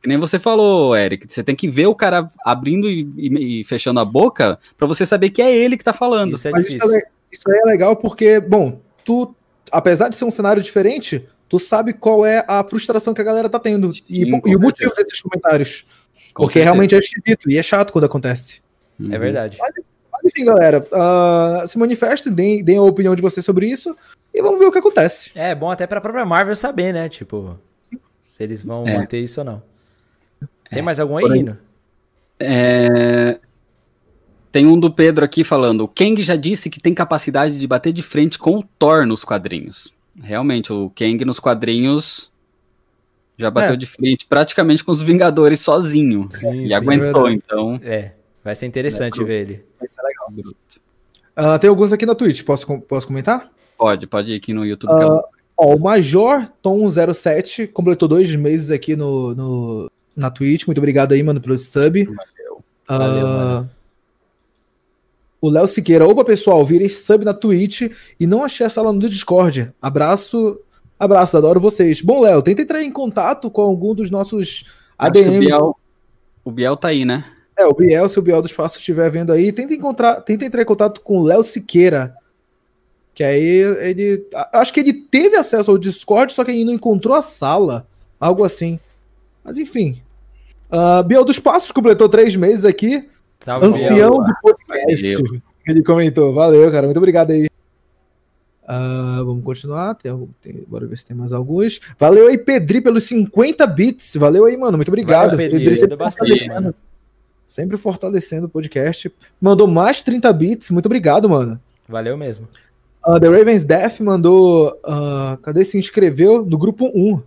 Speaker 3: Que nem você falou, Eric. Você tem que ver o cara abrindo e, e, e fechando a boca para você saber que é ele que tá falando.
Speaker 1: Isso é Mas difícil.
Speaker 2: Isso é, isso é legal porque, bom, tu, apesar de ser um cenário diferente, tu sabe qual é a frustração que a galera tá tendo. Sim, e, e o motivo desses comentários. Com porque certeza. realmente é esquisito e é chato quando acontece.
Speaker 1: É verdade.
Speaker 2: Mas, mas enfim, galera, uh, se manifestem, deem, deem a opinião de vocês sobre isso e vamos ver o que acontece.
Speaker 1: É bom até pra própria Marvel saber, né? Tipo, se eles vão é. manter isso ou não. Tem é. mais algum aí, Rino?
Speaker 3: É... Tem um do Pedro aqui falando: o Kang já disse que tem capacidade de bater de frente com o Thor nos quadrinhos. Realmente, o Kang nos quadrinhos já bateu é. de frente praticamente com os Vingadores sozinho. Sim, e sim, aguentou, é então.
Speaker 1: É. Vai ser interessante é, ver ele.
Speaker 2: Vai ser legal. Uh, tem alguns aqui na Twitch, posso, posso comentar?
Speaker 3: Pode, pode ir aqui no YouTube. Uh,
Speaker 2: Ó, o Major Tom 07 completou dois meses aqui no, no, na Twitch. Muito obrigado aí, mano, pelo sub. Valeu. Valeu, uh, o Léo Siqueira. Opa, pessoal, virei sub na Twitch e não achei a sala no Discord. Abraço, abraço, adoro vocês. Bom, Léo, tenta entrar em contato com algum dos nossos ADMs.
Speaker 3: O Biel, o Biel tá aí, né?
Speaker 2: É, o Biel, se o Biel dos Passos estiver vendo aí, tenta encontrar, tenta entrar em contato com o Léo Siqueira. Que aí ele. Acho que ele teve acesso ao Discord, só que ele não encontrou a sala. Algo assim. Mas enfim. Uh, Biel dos Passos completou três meses aqui. Salve, Ancião do podcast. Valeu. Ele comentou. Valeu, cara. Muito obrigado aí. Uh, vamos continuar. Tem, tem, bora ver se tem mais alguns. Valeu aí, Pedri, pelos 50 bits. Valeu aí, mano. Muito obrigado. Valeu, Pedri, Pedri sempre, fortalecendo, sempre fortalecendo o podcast. Mandou mais 30 bits. Muito obrigado, mano.
Speaker 1: Valeu mesmo.
Speaker 2: Uh, The Ravens Death mandou. Uh, cadê? Se inscreveu no grupo 1.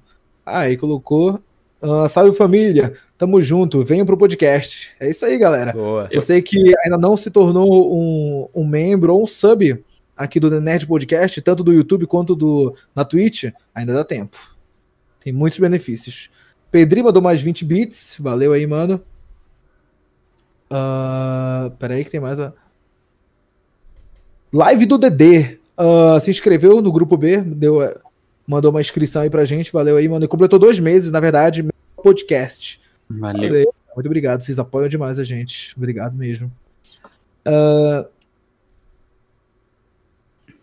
Speaker 2: Ah, aí colocou. Uh, salve família, tamo junto, venham pro podcast. É isso aí, galera. Boa. Eu sei que ainda não se tornou um, um membro ou um sub aqui do Nerd Podcast, tanto do YouTube quanto do na Twitch, ainda dá tempo. Tem muitos benefícios. Pedrinho mandou mais 20 bits, valeu aí, mano. Uh, peraí que tem mais a... Live do DD. Uh, se inscreveu no grupo B, deu, mandou uma inscrição aí pra gente, valeu aí, mano. Completou dois meses, na verdade, podcast.
Speaker 3: Valeu. valeu.
Speaker 2: Muito obrigado, vocês apoiam demais a gente. Obrigado mesmo. Uh,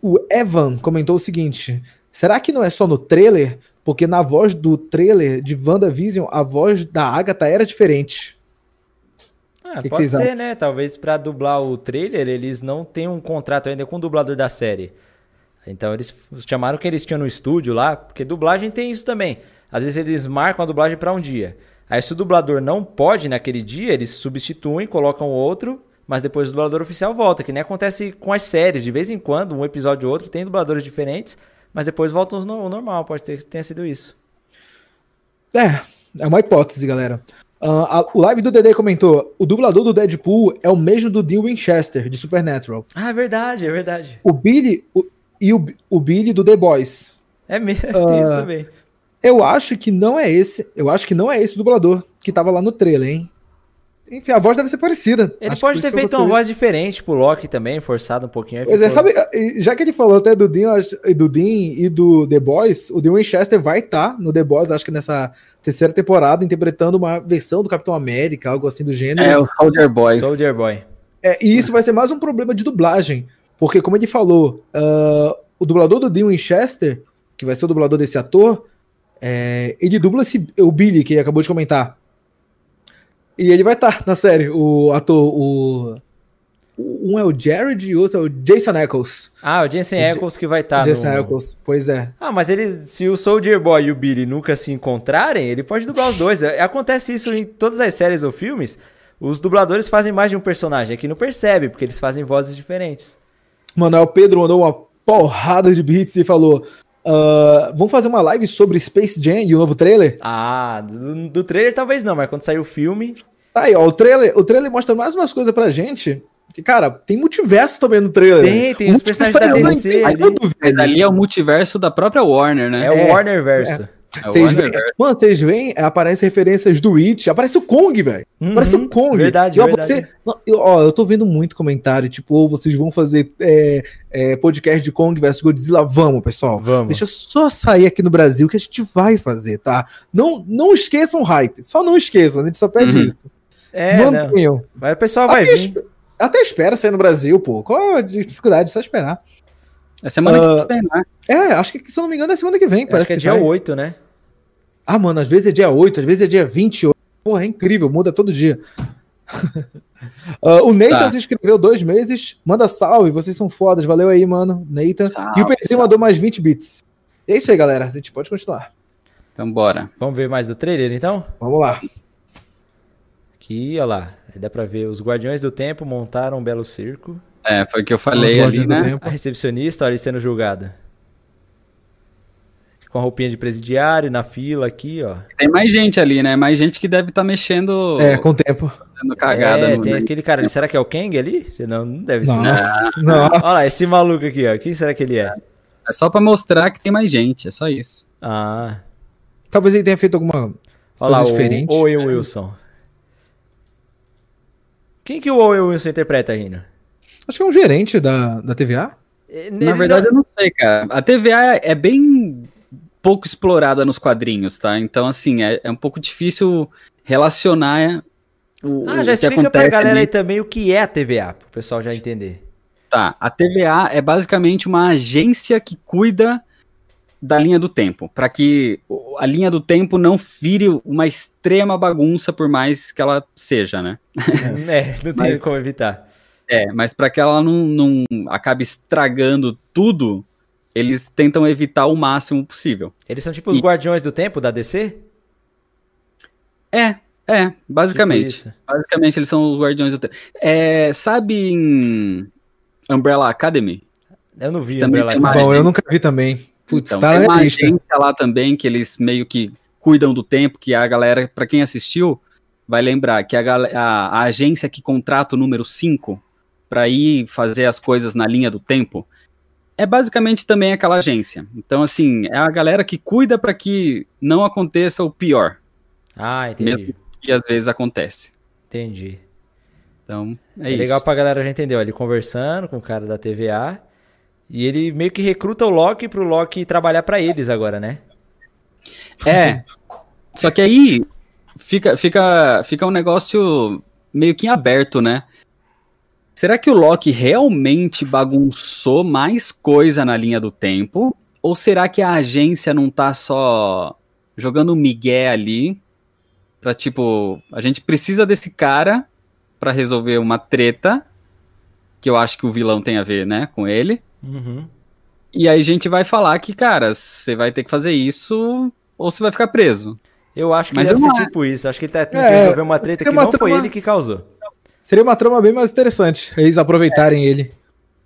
Speaker 2: o Evan comentou o seguinte: será que não é só no trailer? Porque na voz do trailer de WandaVision, a voz da Agatha era diferente.
Speaker 1: Ah, que pode que ser, acham? né? Talvez para dublar o trailer, eles não têm um contrato ainda com o dublador da série. Então eles chamaram que eles tinham no estúdio lá, porque dublagem tem isso também. Às vezes eles marcam a dublagem para um dia. Aí se o dublador não pode naquele dia, eles substituem, colocam outro, mas depois o dublador oficial volta, que nem acontece com as séries. De vez em quando, um episódio ou outro tem dubladores diferentes, mas depois voltam ao normal. Pode ter que tenha sido isso.
Speaker 2: É, é uma hipótese, galera. Uh, a, o live do Dede comentou: o dublador do Deadpool é o mesmo do Dean Winchester, de Supernatural.
Speaker 1: Ah, é verdade, é verdade.
Speaker 2: O Billy o, e o, o Billy do The Boys.
Speaker 1: É mesmo, uh, isso também.
Speaker 2: Eu acho que não é esse. Eu acho que não é esse dublador que tava lá no trailer, hein? Enfim, a voz deve ser parecida.
Speaker 1: Ele acho pode ter feito uma voz diferente pro Loki também, forçado um pouquinho.
Speaker 2: Pois é, ficou... é, sabe, já que ele falou até do Dean, do Dean e do The Boys, o Dean Winchester vai estar tá no The Boys, acho que nessa terceira temporada, interpretando uma versão do Capitão América, algo assim do gênero.
Speaker 3: É, o Soldier Boy.
Speaker 1: Soldier Boy.
Speaker 2: É, e isso vai ser mais um problema de dublagem, porque como ele falou, uh, o dublador do Dean Winchester, que vai ser o dublador desse ator, é, ele dubla esse, o Billy, que acabou de comentar. E ele vai estar tá na série, o ator, o... Um é o Jared e o outro é o Jason Eccles.
Speaker 1: Ah, o Jason Eccles que vai estar tá
Speaker 2: Jason no... Eccles, pois é.
Speaker 1: Ah, mas ele, se o Soldier Boy e o Billy nunca se encontrarem, ele pode dublar os dois. É, acontece isso em todas as séries ou filmes. Os dubladores fazem mais de um personagem. Aqui não percebe, porque eles fazem vozes diferentes.
Speaker 2: Mano, o Pedro mandou uma porrada de beats e falou: Uh, vamos fazer uma live sobre Space Jam e o novo trailer?
Speaker 1: Ah, do, do, trailer talvez não, mas quando sair o filme.
Speaker 2: Tá aí, ó, o trailer, o trailer mostra mais umas coisas pra gente. Que, cara, tem multiverso também no trailer.
Speaker 1: Tem, tem os personagens da DC.
Speaker 3: Ali, ali, ali é o multiverso da própria Warner, né?
Speaker 1: É, é o Warner verso. É.
Speaker 2: É vocês veem, mano, vocês veem, aparecem referências do It, aparece o Kong, velho. Uhum, aparece o Kong.
Speaker 1: Verdade,
Speaker 2: e, ó,
Speaker 1: verdade.
Speaker 2: Você, eu, ó, eu tô vendo muito comentário, tipo, ou vocês vão fazer é, é, podcast de Kong versus Godzilla. Vamos, pessoal.
Speaker 1: Vamos.
Speaker 2: Deixa só sair aqui no Brasil que a gente vai fazer, tá? Não, não esqueçam o hype. Só não esqueçam, a gente só pede uhum. isso.
Speaker 1: É, Mantenham. Mas o pessoal vai
Speaker 2: até vir. até espera sair no Brasil, pô. Qual a dificuldade? Só esperar.
Speaker 3: É semana uh, que vem, né?
Speaker 2: É, acho que, se eu não me engano, é semana que vem.
Speaker 1: Parece acho que é dia 8, né?
Speaker 2: Ah, mano, às vezes é dia 8, às vezes é dia 28. Porra, é incrível, muda todo dia. uh, o Nathan tá. se inscreveu dois meses. Manda salve, vocês são fodas. Valeu aí, mano. Nathan. Salve, e o PC mandou mais 20 bits. é isso aí, galera. A gente pode continuar.
Speaker 3: Então, bora.
Speaker 1: Vamos ver mais do trailer, então?
Speaker 2: Vamos lá.
Speaker 1: Aqui, ó lá. Dá pra ver. Os Guardiões do Tempo montaram um belo circo.
Speaker 3: É, foi o que eu falei ali, né?
Speaker 1: A recepcionista, olha, sendo julgada com a roupinha de presidiário, na fila aqui, ó.
Speaker 3: Tem mais gente ali, né? Mais gente que deve estar tá mexendo.
Speaker 2: É, com o tempo.
Speaker 1: Fazendo cagada. É, tem aquele cara ali. Será que é o Kang ali? Não, não deve ser.
Speaker 2: Nossa, Nossa.
Speaker 1: Olha lá, esse maluco aqui, ó. Quem será que ele é?
Speaker 3: É só pra mostrar que tem mais gente, é só isso.
Speaker 1: Ah.
Speaker 2: Talvez ele tenha feito alguma
Speaker 1: Olha coisa lá, diferente. O Owen Wilson. Quem que o Owen Wilson interpreta, Rino?
Speaker 2: Acho que é um gerente da, da TVA.
Speaker 3: Na verdade, não... eu não sei, cara. A TVA é bem pouco explorada nos quadrinhos, tá? Então, assim, é, é um pouco difícil relacionar
Speaker 1: o, ah, já o explica pra galera ali. aí também o que é a TVA, pro pessoal já entender.
Speaker 3: Tá, a TVA é basicamente uma agência que cuida da linha do tempo, para que a linha do tempo não vire uma extrema bagunça, por mais que ela seja, né?
Speaker 1: É, não tem mas, como evitar.
Speaker 3: É, mas para que ela não, não acabe estragando tudo, eles tentam evitar o máximo possível.
Speaker 1: Eles são tipo os e... guardiões do tempo da DC?
Speaker 3: É, é, basicamente. Tipo basicamente eles são os guardiões do tempo. É, sabe em Umbrella Academy?
Speaker 1: Eu não vi Umbrella
Speaker 2: Academy. Bom, eu nunca vi também.
Speaker 3: Putz, então, tá tem uma lista. agência lá também que eles meio que cuidam do tempo, que a galera, para quem assistiu, vai lembrar que a, a, a agência que contrata o número 5 para ir fazer as coisas na linha do tempo é basicamente também aquela agência. Então, assim, é a galera que cuida para que não aconteça o pior.
Speaker 1: Ah, entendi.
Speaker 3: Mesmo que às vezes acontece.
Speaker 1: Entendi.
Speaker 3: Então, é,
Speaker 1: é
Speaker 3: isso.
Speaker 1: legal pra galera já entender, ó, ele conversando com o cara da TVA e ele meio que recruta o Loki pro Loki trabalhar para eles agora, né?
Speaker 3: É. Só que aí fica, fica, fica um negócio meio que aberto, né? Será que o Loki realmente bagunçou mais coisa na linha do tempo? Ou será que a agência não tá só jogando migué ali pra tipo, a gente precisa desse cara para resolver uma treta que eu acho que o vilão tem a ver, né, com ele.
Speaker 1: Uhum.
Speaker 3: E aí a gente vai falar que, cara, você vai ter que fazer isso ou você vai ficar preso.
Speaker 1: Eu acho que Mas deve ser tipo isso. Acho que ele tá tentando é, resolver uma treta que uma não trama... foi ele que causou.
Speaker 2: Seria uma trama bem mais interessante, eles aproveitarem é. ele.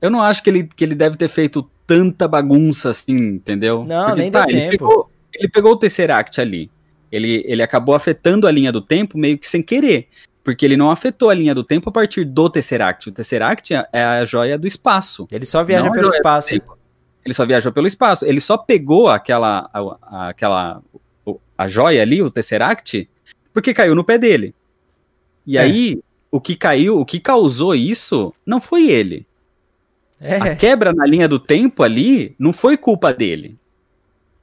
Speaker 3: Eu não acho que ele, que ele deve ter feito tanta bagunça assim, entendeu?
Speaker 1: Não, Porque, nem tá, deu
Speaker 3: ele tempo. Pegou, ele pegou o Tesseract ali. Ele, ele acabou afetando a linha do tempo meio que sem querer. Porque ele não afetou a linha do tempo a partir do Tesseract. O Tesseract é a joia do espaço.
Speaker 1: Ele só viaja pelo espaço.
Speaker 3: Ele só viajou pelo espaço. Ele só pegou aquela, a, aquela a joia ali, o Tesseract, porque caiu no pé dele. E é. aí, o que caiu, o que causou isso, não foi ele. É. A quebra na linha do tempo ali não foi culpa dele.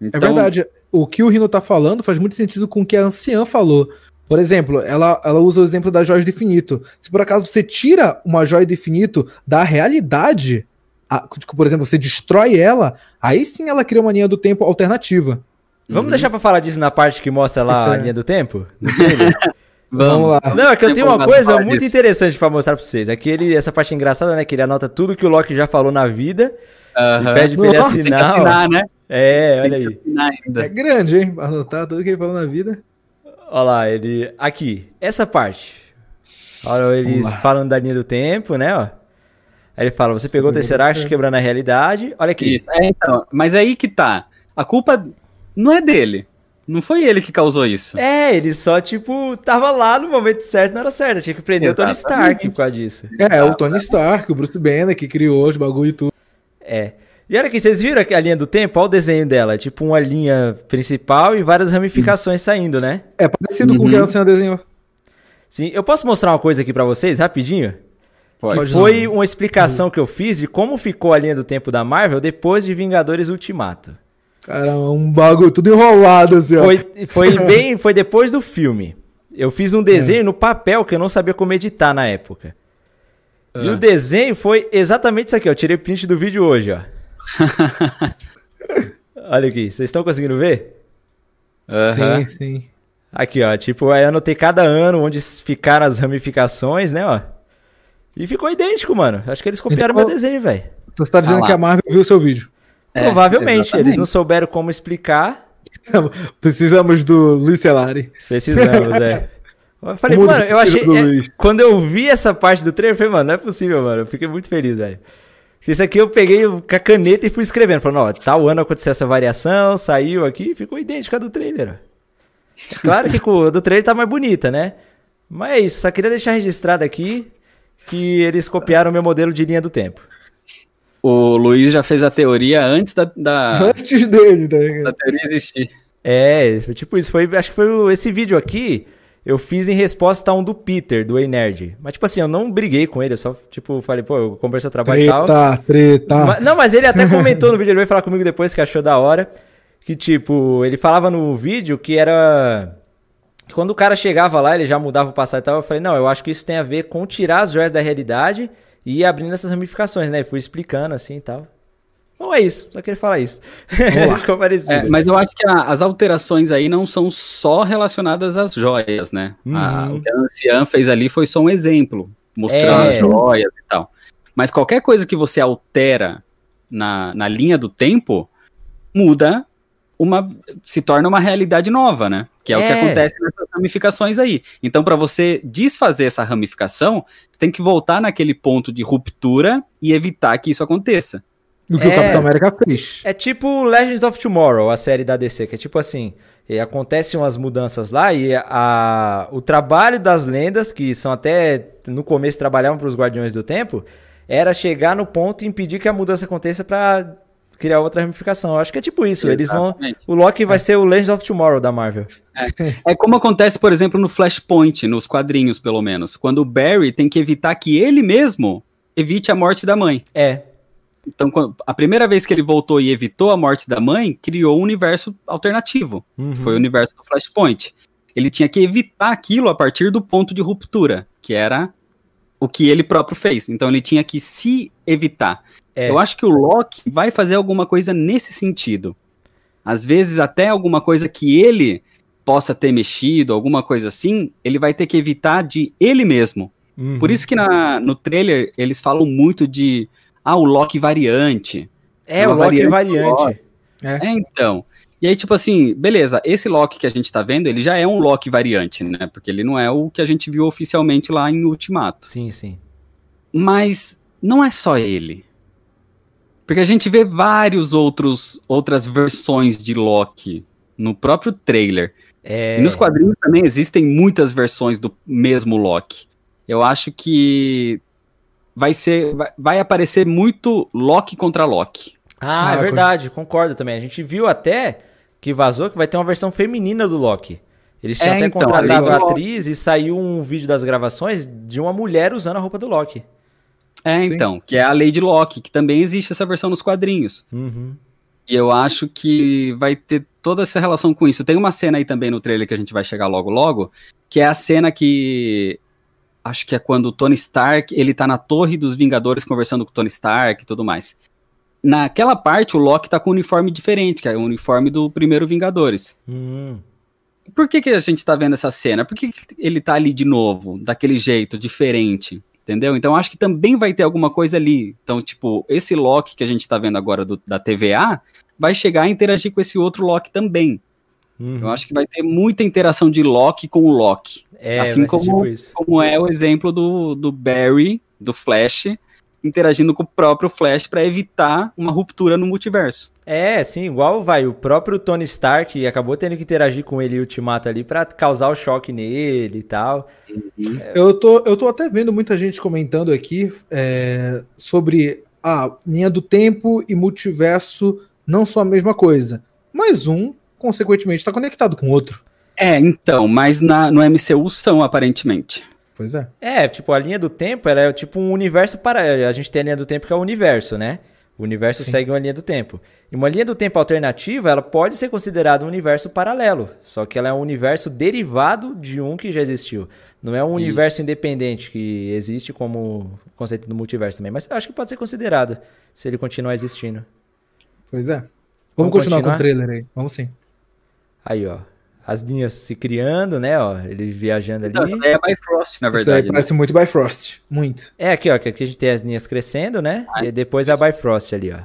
Speaker 2: É então... É verdade. O que o Rino tá falando faz muito sentido com o que a anciã falou. Por exemplo, ela, ela usa o exemplo das joias do infinito. Se por acaso você tira uma joia do infinito da realidade, a, tipo, por exemplo, você destrói ela, aí sim ela cria uma linha do tempo alternativa.
Speaker 1: Vamos uhum. deixar pra falar disso na parte que mostra lá a linha do tempo?
Speaker 3: Vamos lá.
Speaker 1: Não, é que eu tenho uma coisa muito disso. interessante para mostrar pra vocês. Aqui ele, essa parte engraçada, né? Que ele anota tudo que o Loki já falou na vida. Uhum. E pede pra ele assinar. assinar né? É, olha aí.
Speaker 2: É grande, hein? Anotar tudo que ele falou na vida.
Speaker 1: Olha lá, ele. Aqui, essa parte. Olha eles falando da linha do tempo, né? Ó. Aí ele fala: você pegou o Tesseract quebrando a realidade. Olha aqui. Isso.
Speaker 3: É, então, mas aí que tá. A culpa não é dele. Não foi ele que causou isso.
Speaker 1: É, ele só, tipo, tava lá no momento certo, na hora certa. Tinha que prender Exatamente. o Tony Stark por causa disso.
Speaker 2: É, o Tony Stark, o Bruce Banner, que criou os bagulho e tudo.
Speaker 1: É. E olha aqui, vocês viram a linha do tempo? Olha o desenho dela. Tipo uma linha principal e várias ramificações hum. saindo, né?
Speaker 2: É parecido uhum. com o que a senhora desenhou.
Speaker 1: Sim, eu posso mostrar uma coisa aqui para vocês, rapidinho? Pode. Foi uma explicação que eu fiz de como ficou a linha do tempo da Marvel depois de Vingadores Ultimato.
Speaker 2: Cara, um bagulho tudo enrolado, assim, ó.
Speaker 1: Foi, foi bem. Foi depois do filme. Eu fiz um desenho é. no papel que eu não sabia como editar na época. E o ah. desenho foi exatamente isso aqui, ó. Eu tirei print do vídeo hoje, ó. Olha aqui, vocês estão conseguindo ver?
Speaker 2: Sim, sim.
Speaker 1: Aqui, ó. Tipo, aí eu anotei cada ano onde ficaram as ramificações, né, ó. E ficou idêntico, mano. Acho que eles copiaram então, meu desenho, velho.
Speaker 2: Então você tá dizendo ah que a Marvel viu o seu vídeo?
Speaker 1: É, Provavelmente. Exatamente. Eles não souberam como explicar.
Speaker 2: Precisamos do Luiz Celari.
Speaker 1: Precisamos, é. Eu falei, mano, eu achei. É, quando eu vi essa parte do trailer, eu falei, mano, não é possível, mano. Eu fiquei muito feliz, velho. Isso aqui eu peguei com a caneta e fui escrevendo. Falando, ó, tal ano aconteceu essa variação, saiu aqui, ficou idêntica a do trailer. Claro que a do trailer tá mais bonita, né? Mas é isso, só queria deixar registrado aqui que eles copiaram o meu modelo de linha do tempo.
Speaker 3: O Luiz já fez a teoria antes da. da
Speaker 2: antes dele, tá Da teoria
Speaker 1: existir. É, tipo isso. Foi, acho que foi esse vídeo aqui. Eu fiz em resposta a um do Peter, do Ei Nerd. Mas, tipo assim, eu não briguei com ele, eu só, tipo, falei, pô, eu conversei o trabalho treta, e tal.
Speaker 2: Treta, treta.
Speaker 1: Não, mas ele até comentou no vídeo, ele veio falar comigo depois que achou da hora. Que, tipo, ele falava no vídeo que era. Quando o cara chegava lá, ele já mudava o passado e tal. Eu falei, não, eu acho que isso tem a ver com tirar as joias da realidade e abrindo essas ramificações, né? Fui explicando assim e tal. Bom, é isso, só queria falar isso.
Speaker 3: é, mas eu acho que a, as alterações aí não são só relacionadas às joias, né? Uhum. A, o que a anciã fez ali foi só um exemplo, mostrando é. as joias e tal. Mas qualquer coisa que você altera na, na linha do tempo, muda uma se torna uma realidade nova, né? Que é, é. o que é. acontece nessas ramificações aí. Então, para você desfazer essa ramificação, você tem que voltar naquele ponto de ruptura e evitar que isso aconteça.
Speaker 2: O que é, o Capitão América fez.
Speaker 1: É tipo Legends of Tomorrow, a série da DC, que é tipo assim, acontecem umas mudanças lá e a, o trabalho das lendas, que são até no começo trabalhavam para os Guardiões do Tempo, era chegar no ponto e impedir que a mudança aconteça para criar outra ramificação. Eu acho que é tipo isso. Eles vão. O Loki vai é. ser o Legends of Tomorrow da Marvel.
Speaker 3: É. é. como acontece, por exemplo, no Flashpoint, nos quadrinhos, pelo menos. Quando o Barry tem que evitar que ele mesmo evite a morte da mãe.
Speaker 1: É.
Speaker 3: Então, a primeira vez que ele voltou e evitou a morte da mãe, criou um universo alternativo. Uhum. Foi o universo do Flashpoint. Ele tinha que evitar aquilo a partir do ponto de ruptura, que era o que ele próprio fez. Então ele tinha que se evitar. É. Eu acho que o Loki vai fazer alguma coisa nesse sentido. Às vezes, até alguma coisa que ele possa ter mexido, alguma coisa assim, ele vai ter que evitar de ele mesmo. Uhum. Por isso que na, no trailer eles falam muito de ah, o Loki variante.
Speaker 1: É, o Loki variante. variante.
Speaker 3: É. é. então. E aí, tipo assim, beleza, esse Loki que a gente tá vendo, ele já é um Loki variante, né? Porque ele não é o que a gente viu oficialmente lá em Ultimato.
Speaker 1: Sim, sim.
Speaker 3: Mas não é só ele. Porque a gente vê vários outros outras versões de Loki no próprio trailer. É... E nos quadrinhos também existem muitas versões do mesmo Loki. Eu acho que vai ser vai, vai aparecer muito Loki contra Loki.
Speaker 1: Ah, ah é verdade, concordo também. A gente viu até que vazou que vai ter uma versão feminina do Loki. Eles tinham é, até então, contratado a atriz e saiu um vídeo das gravações de uma mulher usando a roupa do Loki.
Speaker 3: É, Sim. então, que é a Lady Locke, que também existe essa versão nos quadrinhos.
Speaker 1: Uhum.
Speaker 3: E eu acho que vai ter toda essa relação com isso. Tem uma cena aí também no trailer que a gente vai chegar logo logo, que é a cena que acho que é quando o Tony Stark, ele tá na torre dos Vingadores conversando com o Tony Stark e tudo mais. Naquela parte, o Loki tá com um uniforme diferente, que é o uniforme do primeiro Vingadores.
Speaker 1: Uhum.
Speaker 3: Por que, que a gente tá vendo essa cena? Por que, que ele tá ali de novo, daquele jeito, diferente? Entendeu? Então acho que também vai ter alguma coisa ali. Então, tipo, esse Loki que a gente tá vendo agora do, da TVA vai chegar a interagir com esse outro Loki também. Uhum. Eu acho que vai ter muita interação de Loki com o Loki. É, assim como, tipo como é o exemplo do, do Barry, do Flash, interagindo com o próprio Flash para evitar uma ruptura no multiverso.
Speaker 1: É, sim, igual vai o próprio Tony Stark acabou tendo que interagir com ele e o Ultimato ali para causar o choque nele e tal.
Speaker 2: Uhum. É... Eu, tô, eu tô até vendo muita gente comentando aqui é, sobre a linha do tempo e multiverso não são a mesma coisa, mas um, consequentemente, está conectado com o outro.
Speaker 3: É, então, mas na, no MCU são, aparentemente.
Speaker 2: Pois é.
Speaker 1: É, tipo, a linha do tempo, ela é tipo um universo para. A gente tem a linha do tempo que é o universo, né? O universo Sim. segue uma linha do tempo. E uma linha do tempo alternativa, ela pode ser considerada um universo paralelo. Só que ela é um universo derivado de um que já existiu. Não é um Isso. universo independente que existe como conceito do multiverso também. Mas acho que pode ser considerado se ele continuar existindo.
Speaker 2: Pois é. Vamos, Vamos continuar, continuar, com o trailer aí. Vamos sim.
Speaker 1: Aí, ó as linhas se criando, né? Ó, ele viajando ali. Não,
Speaker 3: é Bifrost, na verdade. Isso
Speaker 2: né? parece muito Bifrost. Muito.
Speaker 1: É, aqui, ó, que aqui a gente tem as linhas crescendo, né? Ah, e depois a Bifrost ali, ó.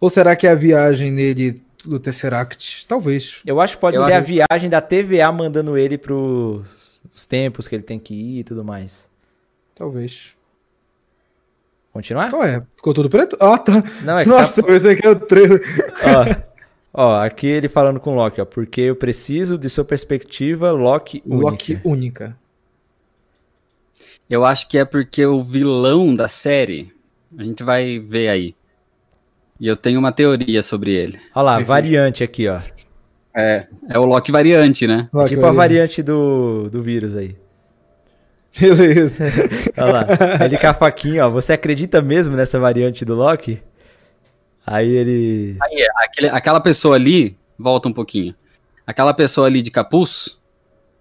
Speaker 2: Ou será que é a viagem nele do Tesseract? Talvez.
Speaker 1: Eu acho que pode Eu ser acho... a viagem da TVA mandando ele pros os tempos que ele tem que ir e tudo mais.
Speaker 2: Talvez.
Speaker 1: Continuar?
Speaker 2: Qual é? Ficou tudo preto? Ah, tá.
Speaker 1: Não, é
Speaker 2: Nossa, tá... esse aqui é o trailer.
Speaker 1: Ó. Ó, aqui ele falando com o Loki, ó, porque eu preciso de sua perspectiva Loki única. Loki
Speaker 2: única.
Speaker 3: Eu acho que é porque o vilão da série, A gente vai ver aí. E eu tenho uma teoria sobre ele.
Speaker 1: Olha lá, variante aqui, ó.
Speaker 3: É, é o Loki variante, né?
Speaker 1: Loki tipo variante. a variante do, do vírus aí.
Speaker 2: Beleza.
Speaker 1: Olha lá. Ele com a faquinha, ó. Você acredita mesmo nessa variante do Loki? Aí ele. Aí,
Speaker 3: aquele, aquela pessoa ali, volta um pouquinho. Aquela pessoa ali de capuz.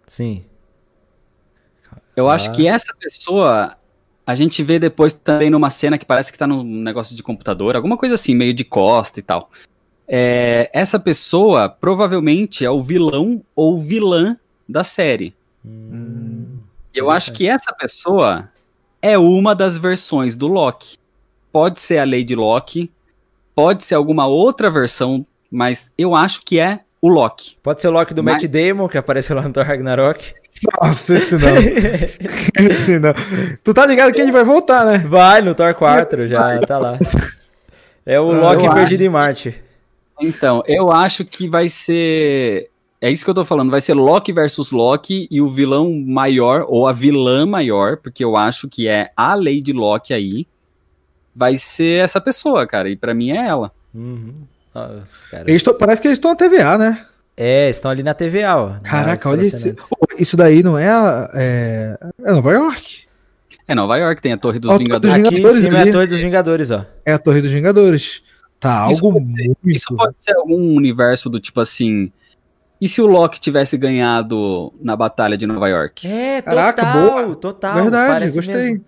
Speaker 1: Sim.
Speaker 3: Eu ah. acho que essa pessoa a gente vê depois também numa cena que parece que tá num negócio de computador, alguma coisa assim, meio de costa e tal. É, essa pessoa provavelmente é o vilão ou vilã da série. Hum, eu acho que essa pessoa é uma das versões do Loki. Pode ser a Lady Loki, pode ser alguma outra versão, mas eu acho que é o Loki.
Speaker 1: Pode ser o Loki do mas... Matt Damon, que apareceu lá no Thor Ragnarok.
Speaker 2: Nossa, esse não. esse não. Tu tá ligado que ele vai voltar, né?
Speaker 1: Vai, no Thor 4, já tá lá. É o ah, Loki perdido acho... em Marte.
Speaker 3: Então, eu acho que vai ser. É isso que eu tô falando, vai ser Loki versus Loki e o vilão maior, ou a vilã maior, porque eu acho que é a Lady Loki aí, vai ser essa pessoa, cara, e para mim é ela.
Speaker 1: Uhum. Nossa,
Speaker 2: tão, parece que eles estão na TVA, né?
Speaker 1: É, estão ali na TVA, ó.
Speaker 2: Caraca, olha isso. Isso daí não é, é. É Nova York.
Speaker 3: É Nova York, tem a Torre dos Vingadores.
Speaker 1: Aqui Vingadores, em cima é a Torre dos Vingadores, ó.
Speaker 2: É a Torre dos Vingadores. Tá, isso algo
Speaker 3: pode ser, Isso pode ser algum universo do tipo assim. E se o Loki tivesse ganhado na Batalha de Nova York?
Speaker 1: É, total, Caraca, boa. total.
Speaker 2: Verdade, gostei. Mesmo.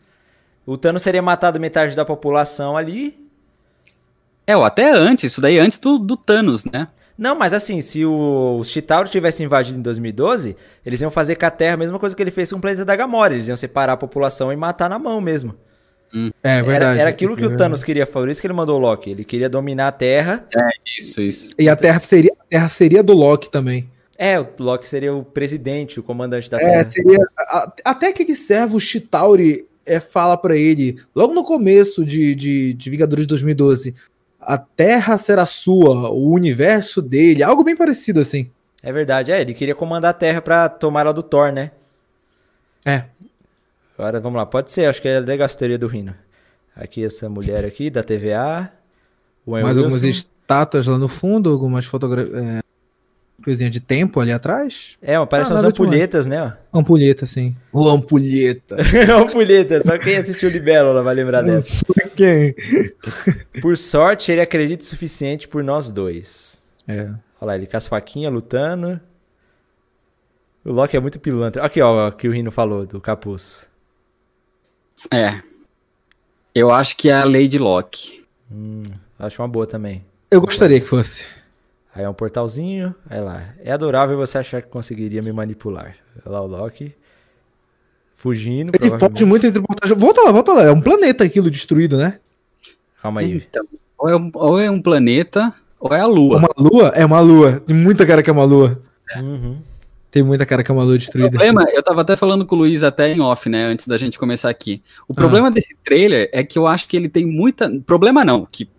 Speaker 1: O Thanos seria matado metade da população ali.
Speaker 3: É, ou até antes, isso daí antes do, do Thanos, né?
Speaker 1: Não, mas assim, se o, o Chitauri tivesse invadido em 2012, eles iam fazer com a Terra a mesma coisa que ele fez com o planeta da Gamora. Eles iam separar a população e matar na mão mesmo.
Speaker 2: Hum. É verdade.
Speaker 1: Era, era aquilo que o Thanos queria, por isso que ele mandou o Loki. Ele queria dominar a Terra.
Speaker 3: É, isso, isso.
Speaker 2: E a Terra seria, a terra seria do Loki também.
Speaker 1: É, o Loki seria o presidente, o comandante da é, Terra.
Speaker 2: É, seria. até que serve o Chitauri é, fala para ele, logo no começo de, de, de Vingadores 2012, a Terra será sua, o universo dele, algo bem parecido assim.
Speaker 1: É verdade, é, ele queria comandar a Terra pra tomar ela do Thor, né?
Speaker 2: É.
Speaker 1: Agora vamos lá, pode ser, acho que é a legal teoria do Rino. Aqui essa mulher aqui da TVA.
Speaker 2: Mais algumas estátuas lá no fundo, algumas fotografias. É, coisinha de tempo ali atrás.
Speaker 1: É, parece ah, umas ampulhetas, né?
Speaker 2: Ampulheta, sim.
Speaker 1: O ampulheta. ampulheta, só quem assistiu Libélula vai lembrar dessa.
Speaker 2: quem?
Speaker 1: por sorte, ele acredita o suficiente por nós dois.
Speaker 2: É.
Speaker 1: Olha lá, ele com as faquinhas lutando. O Loki é muito pilantra. Aqui, ó, o que o Rino falou do capuz.
Speaker 3: É. Eu acho que é a Lady Loki.
Speaker 1: Hum, acho uma boa também.
Speaker 2: Eu gostaria que fosse.
Speaker 1: Aí é um portalzinho, aí lá. É adorável você achar que conseguiria me manipular. Olha lá o Loki. Fugindo.
Speaker 2: Ele foge muito entre portais. Volta lá, volta lá. É um planeta aquilo destruído, né?
Speaker 1: Calma aí. Então,
Speaker 3: ou, é um, ou é um planeta, ou é a Lua.
Speaker 2: Uma Lua? É uma Lua. Tem muita cara que é uma Lua.
Speaker 1: É. Uhum.
Speaker 2: Tem muita cara que é uma lua destruída. O
Speaker 3: problema, eu tava até falando com o Luiz até em off, né, antes da gente começar aqui. O ah. problema desse trailer é que eu acho que ele tem muita. Problema não, que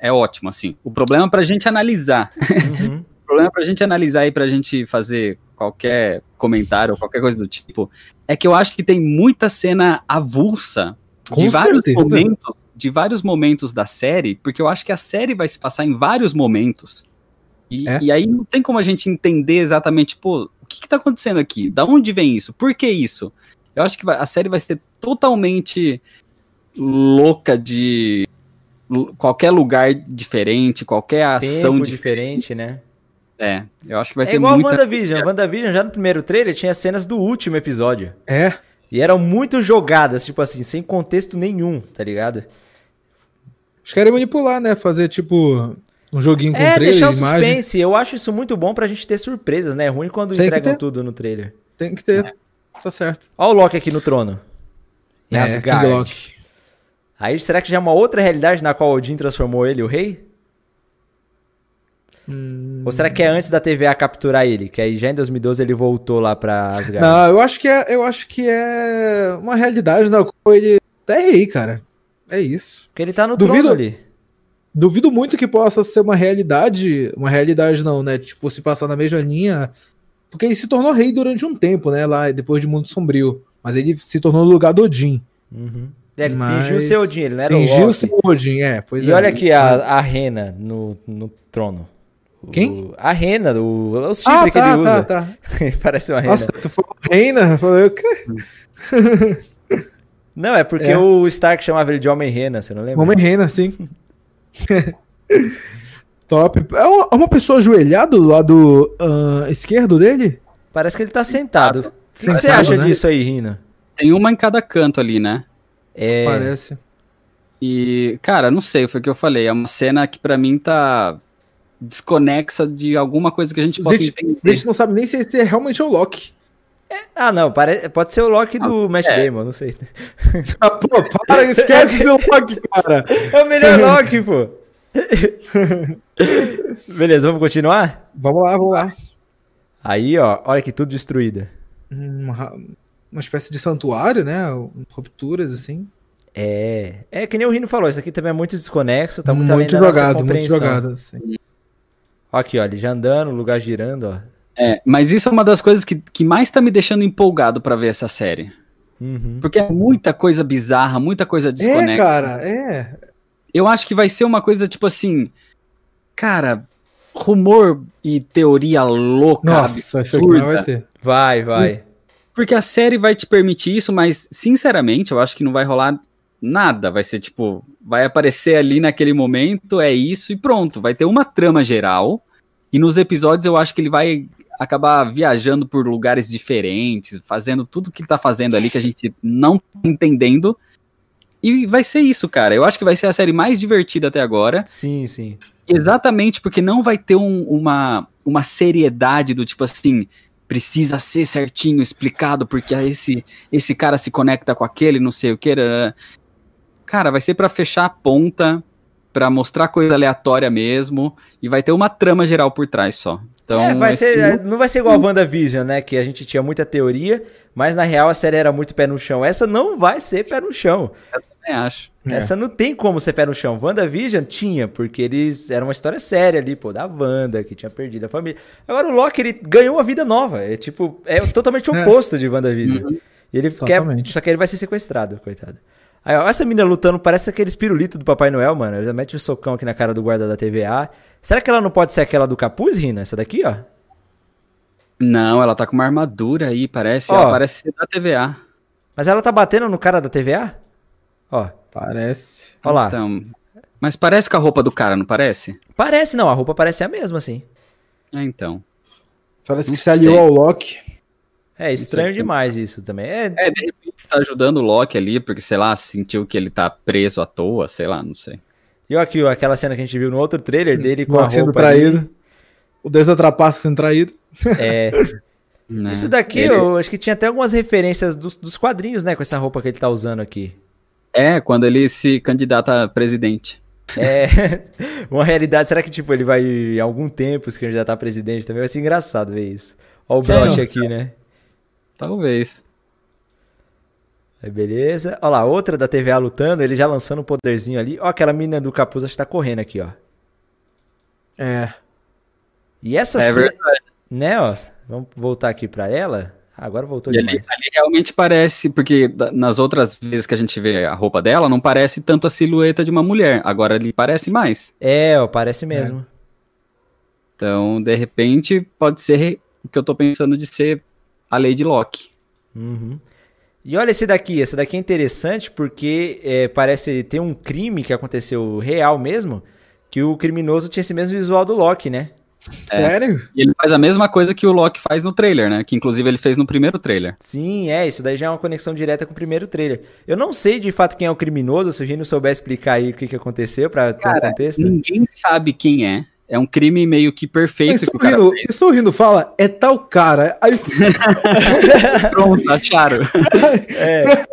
Speaker 3: é ótimo, assim. O problema é pra gente analisar. Uhum. o problema é pra gente analisar e pra gente fazer qualquer comentário ou qualquer coisa do tipo, é que eu acho que tem muita cena avulsa Com de vários momentos, de vários momentos da série, porque eu acho que a série vai se passar em vários momentos. E, é? e aí não tem como a gente entender exatamente, pô, o que, que tá acontecendo aqui? Da onde vem isso? Por que isso? Eu acho que a série vai ser totalmente louca de qualquer lugar diferente, qualquer ação
Speaker 1: Tempo diferente, né?
Speaker 3: É, eu acho que vai é ter
Speaker 1: igual muita... WandaVision. WandaVision, já no primeiro trailer, tinha cenas do último episódio.
Speaker 2: É.
Speaker 1: E eram muito jogadas, tipo assim, sem contexto nenhum, tá ligado?
Speaker 2: Eles querem manipular, né? Fazer, tipo, um joguinho com é, trailer, deixar o
Speaker 1: imagem. suspense. Eu acho isso muito bom pra gente ter surpresas, né? É ruim quando Tem entregam tudo no trailer.
Speaker 2: Tem que ter. É. Tá certo.
Speaker 1: Olha o Loki aqui no trono.
Speaker 2: Em é, Asgard. King Loki.
Speaker 1: Aí será que já é uma outra realidade na qual Odin transformou ele, o rei? Hum... Ou será que é antes da TVA capturar ele? Que aí já em 2012 ele voltou lá pra Asgard?
Speaker 2: Não, eu acho que é, eu acho que é uma realidade na qual ele até é rei, cara. É isso.
Speaker 1: Porque ele tá no duvido, trono ali.
Speaker 2: Duvido muito que possa ser uma realidade. Uma realidade não, né? Tipo, se passar na mesma linha. Porque ele se tornou rei durante um tempo, né? Lá depois de Mundo Sombrio. Mas ele se tornou no lugar do Odin.
Speaker 1: Uhum. É, ele Mas... fingiu ser Odin, ele não era
Speaker 2: fingiu o Loki. ser Odin, é.
Speaker 1: Pois e é. olha aqui a, a Rena no, no trono.
Speaker 2: Quem?
Speaker 1: O, a Rena, o, o chifre ah, que tá, ele usa. Tá, tá. Parece uma Rena. Nossa,
Speaker 2: tu falou Rena? Eu falei, o quê?
Speaker 1: Não, é porque é. o Stark chamava ele de Homem-Rena, você não lembra?
Speaker 2: Homem-Rena, sim. Top. É uma, é uma pessoa ajoelhada do lado uh, esquerdo dele?
Speaker 1: Parece que ele tá sentado. O que, que, você acha né? disso aí, Rina?
Speaker 3: Tem uma em cada canto ali, né?
Speaker 2: É... Parece.
Speaker 3: E, cara, não sei, foi o que eu falei. É uma cena que para mim tá desconexa de alguma coisa que a gente possa entender.
Speaker 2: A gente não sabe nem se esse é realmente o Loki.
Speaker 1: É, ah, não, pare... pode ser o Loki do ah, Matt é. Damon, não sei.
Speaker 2: Ah, pô, para, esquece seu Loki, cara.
Speaker 1: É o melhor Loki, pô. Beleza, vamos continuar?
Speaker 2: Vamos lá, vamos lá.
Speaker 1: Aí, ó, olha que tudo destruída.
Speaker 2: Uma, uma espécie de santuário, né? Rupturas, assim.
Speaker 1: É, é que nem o Rino falou, isso aqui também é muito desconexo, tá
Speaker 2: muito, muito jogado, muito jogado, assim.
Speaker 1: Aqui, ó, ele já andando, o lugar girando, ó.
Speaker 3: É, mas isso é uma das coisas que, que mais tá me deixando empolgado para ver essa série. Uhum. Porque é muita coisa bizarra, muita coisa desconexa. É,
Speaker 2: cara, é.
Speaker 3: Eu acho que vai ser uma coisa tipo assim. Cara, rumor e teoria louca.
Speaker 2: Nossa, isso aqui não vai ter.
Speaker 1: Vai, vai.
Speaker 3: Porque a série vai te permitir isso, mas sinceramente eu acho que não vai rolar nada. Vai ser tipo, vai aparecer ali naquele momento, é isso e pronto. Vai ter uma trama geral. E nos episódios eu acho que ele vai acabar viajando por lugares diferentes, fazendo tudo que ele tá fazendo ali que a gente não tá entendendo. E vai ser isso, cara. Eu acho que vai ser a série mais divertida até agora.
Speaker 1: Sim, sim.
Speaker 3: Exatamente porque não vai ter um, uma, uma seriedade do tipo assim, precisa ser certinho explicado porque esse, esse cara se conecta com aquele, não sei o que. Cara, vai ser para fechar a ponta, para mostrar coisa aleatória mesmo, e vai ter uma trama geral por trás só. Então,
Speaker 1: é, vai ser, não vai ser igual a WandaVision, né? Que a gente tinha muita teoria, mas na real a série era muito pé no chão. Essa não vai ser pé no chão.
Speaker 3: Eu também acho.
Speaker 1: É. Essa não tem como ser pé no chão. WandaVision tinha, porque eles. Era uma história séria ali, pô, da Wanda, que tinha perdido a família. Agora o Loki, ele ganhou uma vida nova. É tipo, é totalmente o é. oposto é. de WandaVision. Uhum. Ele Totalmente. quer. Só que ele vai ser sequestrado, coitado. Aí, ó, essa menina lutando parece aquele espirulito do Papai Noel, mano. Ela já mete um socão aqui na cara do guarda da TVA. Será que ela não pode ser aquela do capuz, Rina? Essa daqui, ó?
Speaker 3: Não, ela tá com uma armadura aí, parece. Ó, ela parece ser da TVA.
Speaker 1: Mas ela tá batendo no cara da TVA? Ó.
Speaker 2: Parece.
Speaker 1: Ó lá.
Speaker 3: Então, mas parece com a roupa do cara, não parece?
Speaker 1: Parece, não. A roupa parece a mesma, sim.
Speaker 3: É, então.
Speaker 2: Parece não que se aliou ao Loki.
Speaker 1: É estranho demais isso também. É...
Speaker 3: é, de repente tá ajudando o Loki ali, porque, sei lá, sentiu que ele tá preso à toa, sei lá, não sei.
Speaker 1: E aqui, aquela cena que a gente viu no outro trailer dele com a
Speaker 2: sendo
Speaker 1: roupa
Speaker 2: traído. Ali. O Deus da trapaça sendo traído.
Speaker 1: É. Né? Isso daqui, ele... eu acho que tinha até algumas referências dos, dos quadrinhos, né? Com essa roupa que ele tá usando aqui.
Speaker 3: É, quando ele se candidata a presidente.
Speaker 1: É, uma realidade. Será que, tipo, ele vai em algum tempo se candidatar a presidente também? Vai ser engraçado ver isso. Olha o broche aqui, né?
Speaker 3: Talvez.
Speaker 1: Aí beleza. Olha lá, outra da TVA lutando, ele já lançando um poderzinho ali. Ó, aquela menina do capuz acho que tá correndo aqui, ó.
Speaker 2: É.
Speaker 1: E essa
Speaker 3: É verdade.
Speaker 1: Né, ó. Vamos voltar aqui pra ela. Agora voltou e demais.
Speaker 3: Ali, ali, realmente parece, porque nas outras vezes que a gente vê a roupa dela, não parece tanto a silhueta de uma mulher. Agora ali parece mais.
Speaker 1: É, ó, parece mesmo. É.
Speaker 3: Então, de repente, pode ser o que eu tô pensando de ser a Lady Locke.
Speaker 1: Uhum. E olha esse daqui, esse daqui é interessante porque é, parece ter um crime que aconteceu real mesmo, que o criminoso tinha esse mesmo visual do Loki, né?
Speaker 2: É. Sério?
Speaker 3: E ele faz a mesma coisa que o Loki faz no trailer, né? Que inclusive ele fez no primeiro trailer.
Speaker 1: Sim, é, isso daí já é uma conexão direta com o primeiro trailer. Eu não sei de fato quem é o criminoso, se o Rino souber explicar aí o que, que aconteceu pra ter um contexto.
Speaker 3: Ninguém sabe quem é. É um crime meio que perfeito que o
Speaker 2: rindo, fala, é tal cara. Aí...
Speaker 3: Pronto, acharam. é.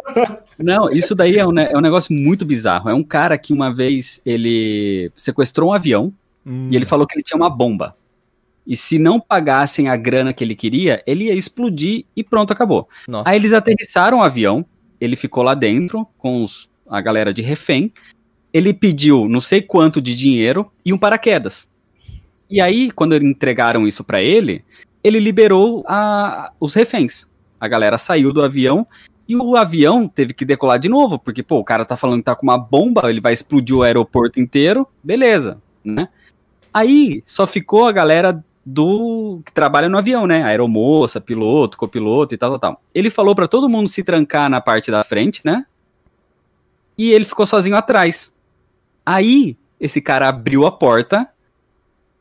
Speaker 3: Não, isso daí é um, é um negócio muito bizarro. É um cara que uma vez ele sequestrou um avião hum. e ele falou que ele tinha uma bomba. E se não pagassem a grana que ele queria, ele ia explodir e pronto, acabou. Nossa. Aí eles aterrissaram o avião, ele ficou lá dentro com os, a galera de refém. Ele pediu não sei quanto de dinheiro e um paraquedas. E aí, quando entregaram isso para ele, ele liberou a, os reféns. A galera saiu do avião E o avião teve que decolar de novo, porque, pô, o cara tá falando que tá com uma bomba, ele vai explodir o aeroporto inteiro, beleza, né? Aí só ficou a galera do que trabalha no avião, né? Aeromoça, piloto, copiloto e tal, tal, tal. Ele falou para todo mundo se trancar na parte da frente, né? E ele ficou sozinho atrás. Aí, esse cara abriu a porta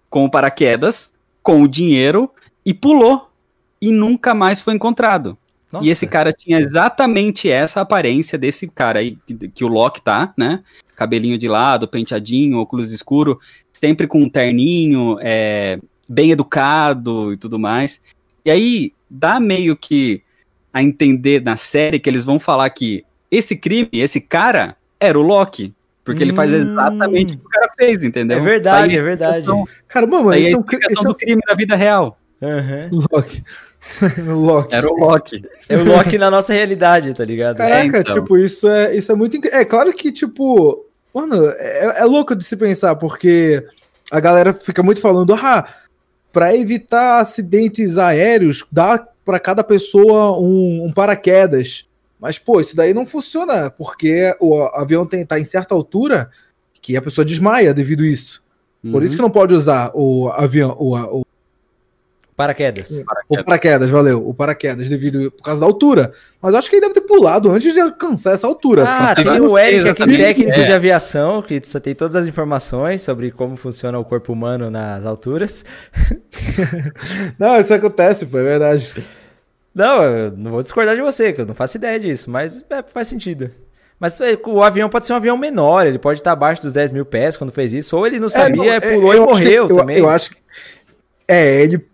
Speaker 3: com o paraquedas, com o dinheiro e pulou. E nunca mais foi encontrado. Nossa. E esse cara tinha exatamente essa aparência desse cara aí, que, que, o Loki tá, né? Cabelinho de lado, penteadinho, óculos escuro, sempre com um terninho, é, bem educado e tudo mais. E aí dá meio que a entender na série que eles vão falar que esse crime, esse cara, era o Loki. Porque hum. ele faz exatamente o que o cara fez, entendeu?
Speaker 1: É verdade, é verdade.
Speaker 3: Cara, mano, isso é, a explicação é um... do crime na vida real.
Speaker 1: Uhum.
Speaker 2: Loki. Loki.
Speaker 3: Era o Loki.
Speaker 1: É o Loki na nossa realidade, tá ligado?
Speaker 2: Caraca, é, então. tipo, isso é, isso é muito. Inc... É claro que, tipo. Mano, é, é, louco de se pensar, porque a galera fica muito falando, ah, pra evitar acidentes aéreos, dá para cada pessoa um, um, paraquedas. Mas, pô, isso daí não funciona, porque o avião tem, tá em certa altura que a pessoa desmaia devido a isso. Por uhum. isso que não pode usar o avião, o, o
Speaker 1: Paraquedas.
Speaker 2: O paraquedas, valeu. O paraquedas, devido por causa da altura. Mas acho que ele deve ter pulado antes de alcançar essa altura.
Speaker 1: Ah, tem o Eric aqui, técnico é. de aviação, que tem todas as informações sobre como funciona o corpo humano nas alturas.
Speaker 2: não, isso acontece, pô, é verdade.
Speaker 1: Não, eu não vou discordar de você, que eu não faço ideia disso, mas é, faz sentido. Mas é, o avião pode ser um avião menor, ele pode estar abaixo dos 10 mil pés quando fez isso, ou ele não sabia, é, não, pulou e morreu
Speaker 2: que,
Speaker 1: também.
Speaker 2: Eu, eu acho que é, ele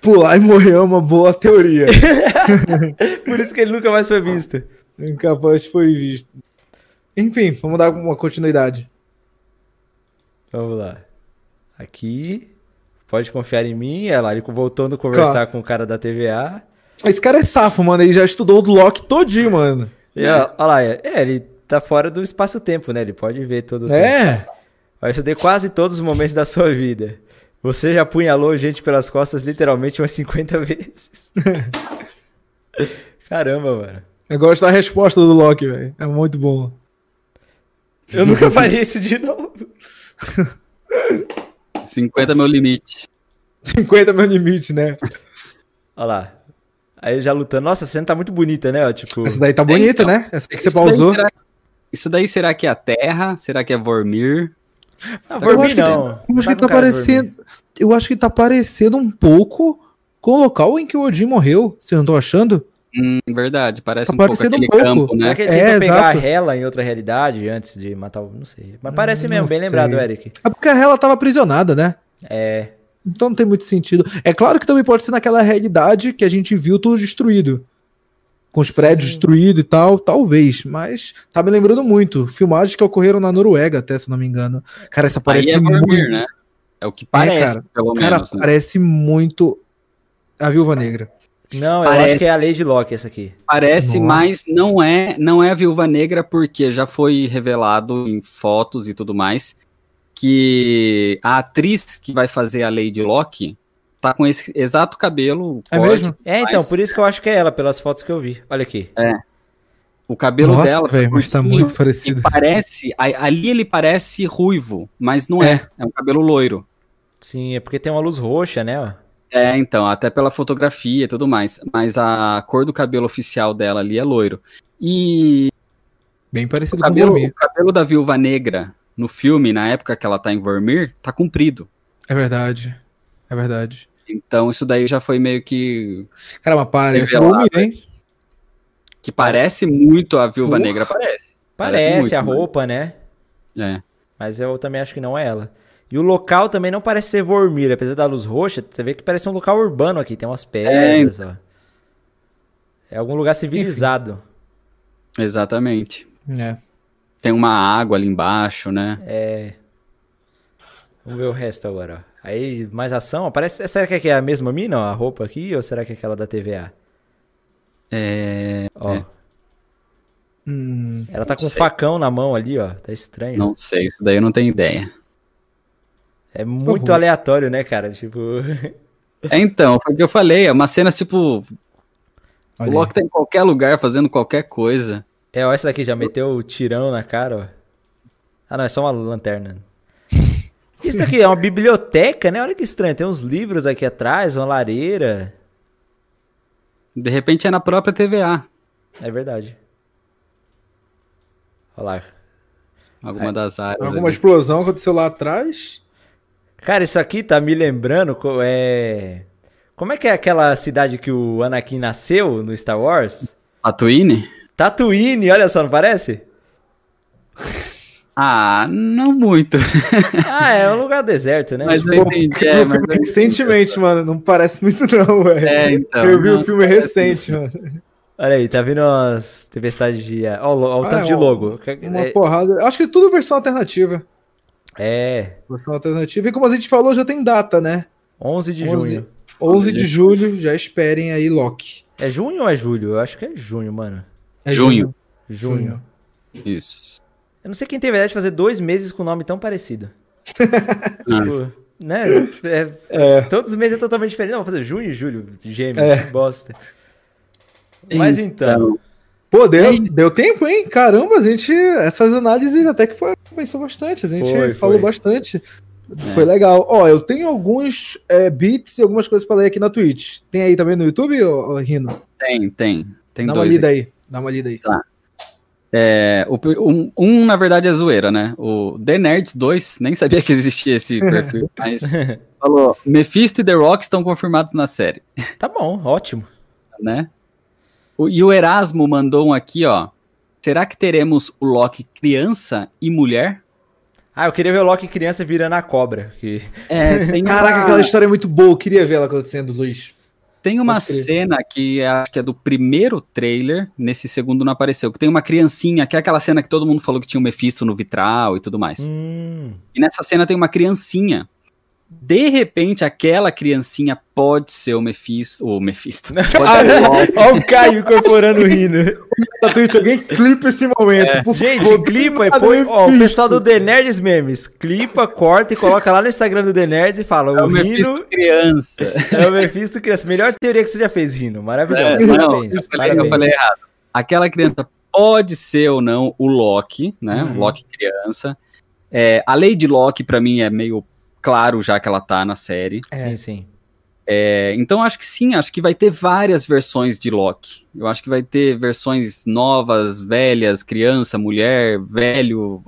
Speaker 2: pular e morrer é uma boa teoria.
Speaker 1: Por isso que ele nunca mais foi visto.
Speaker 2: Nunca mais foi visto. Enfim, vamos dar uma continuidade.
Speaker 1: Vamos lá. Aqui. Pode confiar em mim. É lá, ele voltando a conversar claro. com o cara da TVA.
Speaker 2: Esse cara é safo, mano. Ele já estudou o Loki todinho, mano.
Speaker 1: E, ó, olha lá, é, ele tá fora do espaço-tempo, né? Ele pode ver todo o
Speaker 2: é.
Speaker 1: tempo. Vai estudar quase todos os momentos da sua vida. Você já apunhalou gente pelas costas literalmente umas 50 vezes. Caramba, mano.
Speaker 2: Eu gosto da resposta do Loki, velho. É muito bom.
Speaker 1: Eu nunca faria isso de novo.
Speaker 3: 50 é meu limite.
Speaker 2: 50 é meu limite, né?
Speaker 1: Olha lá. Aí já lutando. Nossa, a cena tá muito bonita, né? Tipo...
Speaker 2: Essa daí tá bonita, então, né? Essa aí que você pausou.
Speaker 3: Daí será... Isso daí será que é a Terra? Será que é Vormir?
Speaker 2: Não, Vormir não. eu acho que tá parecendo. Eu acho que tá parecendo um pouco com o local em que o Odin morreu. Vocês não estão achando?
Speaker 3: Hum, verdade, parece
Speaker 2: tá um parecendo pouco um pouco.
Speaker 1: Campo, né? Será que ele é, pegar exato. a Hela em outra realidade antes de matar o. Não sei. Mas parece não mesmo, bem sei. lembrado, Eric.
Speaker 2: É porque a Hela tava aprisionada, né?
Speaker 1: É.
Speaker 2: Então não tem muito sentido. É claro que também pode ser naquela realidade que a gente viu tudo destruído com os Sim. prédios destruídos e tal, talvez, mas tá me lembrando muito. Filmagens que ocorreram na Noruega, até, se não me engano. Cara, essa parece é muito. né?
Speaker 3: É o que parece, é,
Speaker 2: cara. pelo cara, menos. Né? Parece muito a Viúva Negra.
Speaker 1: Não, eu acho que é a Lady Locke essa aqui.
Speaker 3: Parece, Nossa. mas não é, não é a Viúva Negra porque já foi revelado em fotos e tudo mais que a atriz que vai fazer a Lady Locke tá com esse exato cabelo.
Speaker 2: É corte, mesmo?
Speaker 1: É, então, por isso que eu acho que é ela, pelas fotos que eu vi. Olha aqui.
Speaker 3: É. O cabelo Nossa, dela.
Speaker 2: Véio, mas tá muito parecido.
Speaker 3: Parece. Ali ele parece ruivo, mas não é. É, é um cabelo loiro.
Speaker 1: Sim, é porque tem uma luz roxa, né?
Speaker 3: É, então, até pela fotografia e tudo mais. Mas a cor do cabelo oficial dela ali é loiro. E.
Speaker 2: Bem parecido
Speaker 3: o cabelo, com o O cabelo da viúva negra no filme, na época que ela tá em Vormir, tá comprido.
Speaker 2: É verdade. É verdade.
Speaker 3: Então isso daí já foi meio que.
Speaker 2: Caramba, parece um hein?
Speaker 3: Que parece muito a Viúva Negra, parece.
Speaker 1: Parece, parece muito, a roupa, né?
Speaker 3: É.
Speaker 1: Mas eu também acho que não é ela. E o local também não parece ser Vormir, apesar da luz roxa, você vê que parece um local urbano aqui, tem umas pedras, é, ó. É algum lugar civilizado.
Speaker 3: Enfim. Exatamente.
Speaker 2: É.
Speaker 3: Tem uma água ali embaixo, né?
Speaker 1: É. Vamos ver o resto agora, ó. Aí, mais ação. Parece, será que é a mesma mina, ó, a roupa aqui, ou será que é aquela da TVA?
Speaker 3: É.
Speaker 1: Ó.
Speaker 3: É.
Speaker 1: Hum, ela tá com um facão na mão ali, ó. Tá estranho.
Speaker 3: Não sei, isso daí eu não tenho ideia.
Speaker 1: É muito uhum. aleatório, né, cara? Tipo.
Speaker 3: É, então, foi o que eu falei. É uma cena, tipo. Olha o Loki tá em qualquer lugar fazendo qualquer coisa.
Speaker 1: É, ó, essa daqui já meteu o tirão na cara, ó. Ah, não, é só uma lanterna. Isso daqui é uma biblioteca, né? Olha que estranho. Tem uns livros aqui atrás, uma lareira.
Speaker 3: De repente é na própria TVA.
Speaker 1: É verdade. Olha lá.
Speaker 3: Alguma das áreas.
Speaker 2: Alguma ali. explosão aconteceu lá atrás.
Speaker 1: Cara, isso aqui tá me lembrando. É... Como é que é aquela cidade que o Anakin nasceu no Star Wars?
Speaker 3: Tatooine?
Speaker 1: Tatooine, olha só, não parece?
Speaker 3: Ah, não muito.
Speaker 1: ah, é um lugar deserto, né?
Speaker 2: Mas tipo, eu entendi. É, mas eu... Recentemente, mano, não parece muito não, velho. É, então. Eu vi o um filme recente, mano.
Speaker 1: Olha aí, tá vindo umas tempestades de... Olha o, tanto ah, é, de logo.
Speaker 2: Uma é... porrada. Acho que tudo versão alternativa.
Speaker 1: É.
Speaker 2: Versão alternativa. E como a gente falou, já tem data, né?
Speaker 1: 11 de 11, junho.
Speaker 2: 11 de julho, já esperem aí Loki.
Speaker 1: É junho ou é julho? Eu acho que é junho, mano.
Speaker 3: É junho.
Speaker 1: Junho. junho.
Speaker 3: Isso.
Speaker 1: Eu não sei quem teve a ideia de fazer dois meses com nome tão parecido. tipo, né? É, é. Todos os meses é totalmente diferente. Não, vou fazer junho e julho, gêmeos, é. bosta. Mas então. então.
Speaker 2: Pô, deu, é deu tempo, hein? Caramba, a gente. Essas análises até que foi, pensou bastante. A gente foi, falou foi. bastante. É. Foi legal. Ó, eu tenho alguns é, beats e algumas coisas para ler aqui na Twitch. Tem aí também no YouTube, ô, ô Rino?
Speaker 3: Tem, tem. Tem
Speaker 2: Dá uma lida aí. aí. Dá uma lida aí.
Speaker 3: Tá. É, o, um, um, na verdade, é zoeira, né? O The Nerds 2, nem sabia que existia esse perfil, mas falou: Mephisto e The Rock estão confirmados na série.
Speaker 1: Tá bom, ótimo.
Speaker 3: Né? O, e o Erasmo mandou um aqui, ó. Será que teremos o Loki criança e mulher?
Speaker 1: Ah, eu queria ver o Loki criança virando a cobra. Que...
Speaker 2: É, Caraca, uma... aquela história é muito boa. Eu queria ver ela acontecendo, Luiz.
Speaker 3: Tem uma cena que é, que é do primeiro trailer, nesse segundo não apareceu, que tem uma criancinha, que é aquela cena que todo mundo falou que tinha o um Mephisto no vitral e tudo mais.
Speaker 1: Hum.
Speaker 3: E nessa cena tem uma criancinha de repente, aquela criancinha pode ser o Mephisto. O Mephisto.
Speaker 1: Olha o Caio incorporando o Rino.
Speaker 2: Na Twitch, alguém clipa esse momento. É.
Speaker 1: Gente, favor, clipa e põe. Ó, o pessoal do The Nerds Memes. Clipa, corta e coloca lá no Instagram do The Nerds e fala: é o, o Rino.
Speaker 3: criança.
Speaker 1: É o Mephisto criança. Melhor teoria que você já fez, Rino. Maravilhoso. É, Parabéns. Não, eu, falei, Parabéns.
Speaker 3: eu falei errado. Aquela criança pode ser ou não o Loki, né? Uhum. Loki criança. É, a Lady Loki, para mim, é meio claro já que ela tá na série.
Speaker 1: É. Sim, sim.
Speaker 3: É, então acho que sim, acho que vai ter várias versões de Loki. Eu acho que vai ter versões novas, velhas, criança, mulher, velho,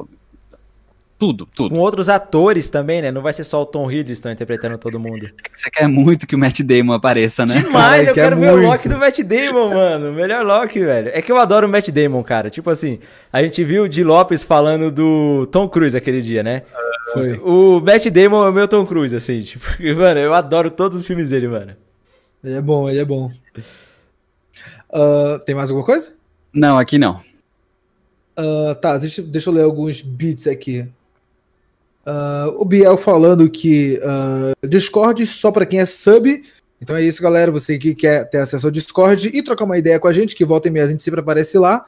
Speaker 3: tudo, tudo.
Speaker 1: Com outros atores também, né? Não vai ser só o Tom Hiddleston interpretando todo mundo.
Speaker 3: É que você quer muito que o Matt Damon apareça, né?
Speaker 1: Demais, eu quero ver muito. o Loki do Matt Damon, mano. O melhor Loki, velho. É que eu adoro o Matt Damon, cara. Tipo assim, a gente viu o Di Lopes falando do Tom Cruise aquele dia, né? Foi. O Matt Damon é o meu Tom Cruise, assim. Tipo, mano, eu adoro todos os filmes dele, mano.
Speaker 2: Ele é bom, ele é bom. Uh, tem mais alguma coisa?
Speaker 3: Não, aqui não.
Speaker 2: Uh, tá, deixa, deixa eu ler alguns beats aqui. Uh, o Biel falando que uh, Discord só para quem é sub. Então é isso, galera. Você que quer ter acesso ao Discord e trocar uma ideia com a gente, que volta e meia a gente sempre aparece lá.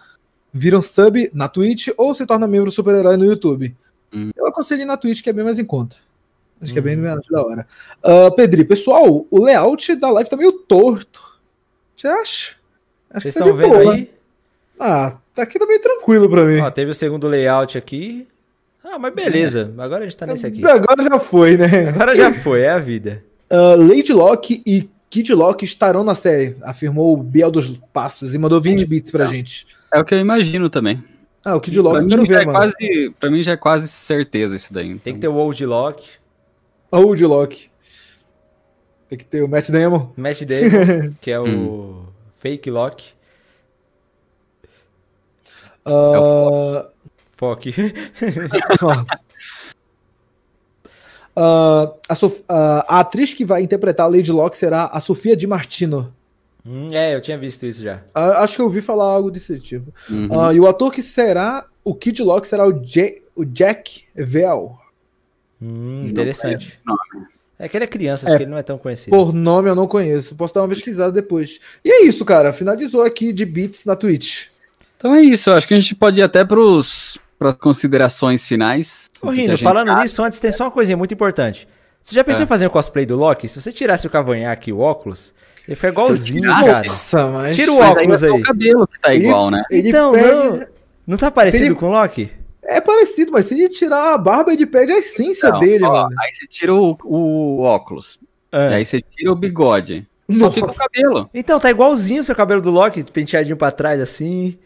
Speaker 2: Viram sub na Twitch ou se torna membro super-herói no YouTube. Hum. Eu aconselho ir na Twitch, que é bem mais em conta. Acho hum. que é bem hum. menos da hora. Uh, Pedri, pessoal, o layout da live tá meio torto. Você acha?
Speaker 1: Acho Vocês estão tá vendo boa. aí?
Speaker 2: Ah, tá aqui tá bem tranquilo pra mim.
Speaker 1: Ó, teve o segundo layout aqui. Ah, mas beleza. Agora a gente tá nesse aqui.
Speaker 2: Agora já foi, né?
Speaker 1: Agora já foi, é a vida.
Speaker 2: Uh, Lady Locke e Kid Locke estarão na série, afirmou o Biel dos Passos e mandou 20 bits pra gente.
Speaker 3: É o que eu imagino também.
Speaker 2: Ah, o Kid Locke
Speaker 3: eu quero ver, é mano. Quase, pra mim já é quase certeza isso daí. Então.
Speaker 1: Tem que ter o Old Locke.
Speaker 2: Old Locke. Tem que ter o Matt Damon.
Speaker 1: Matt Damon, que é o hum. Fake Locke.
Speaker 2: Uh, é uh, a, Sof uh, a, atriz que vai interpretar a Lady Locke será a Sofia Di Martino.
Speaker 1: Hum, é, eu tinha visto isso já.
Speaker 2: Uh, acho que eu ouvi falar algo desse tipo. Uhum. e o ator que será o Kid Locke será o, J o Jack Vell.
Speaker 1: Hum, interessante. É que ele é criança, acho é, que ele não é tão conhecido.
Speaker 2: Por nome eu não conheço. Posso dar uma pesquisada depois. E é isso, cara. Finalizou aqui de beats na Twitch.
Speaker 3: Então é isso. Acho que a gente pode ir até pros para considerações finais.
Speaker 1: Ô, Rino, falando tá... nisso, antes tem só uma coisinha muito importante. Você já pensou é. em fazer um cosplay do Loki? Se você tirasse o cavanhaque e o óculos Ele foi igualzinho, cara. Nossa,
Speaker 3: mas... Tira o óculos aí. aí. o cabelo que tá igual, né?
Speaker 1: Ele então, perde... não, não tá parecido ele... com o Loki?
Speaker 2: É parecido, mas se ele tirar a barba, ele perde a essência não, dele, ó, mano.
Speaker 3: Aí você tira o, o óculos. É. E aí você tira o bigode. Só fica o cabelo.
Speaker 1: Então, tá igualzinho o seu cabelo do Loki, penteadinho pra trás, assim.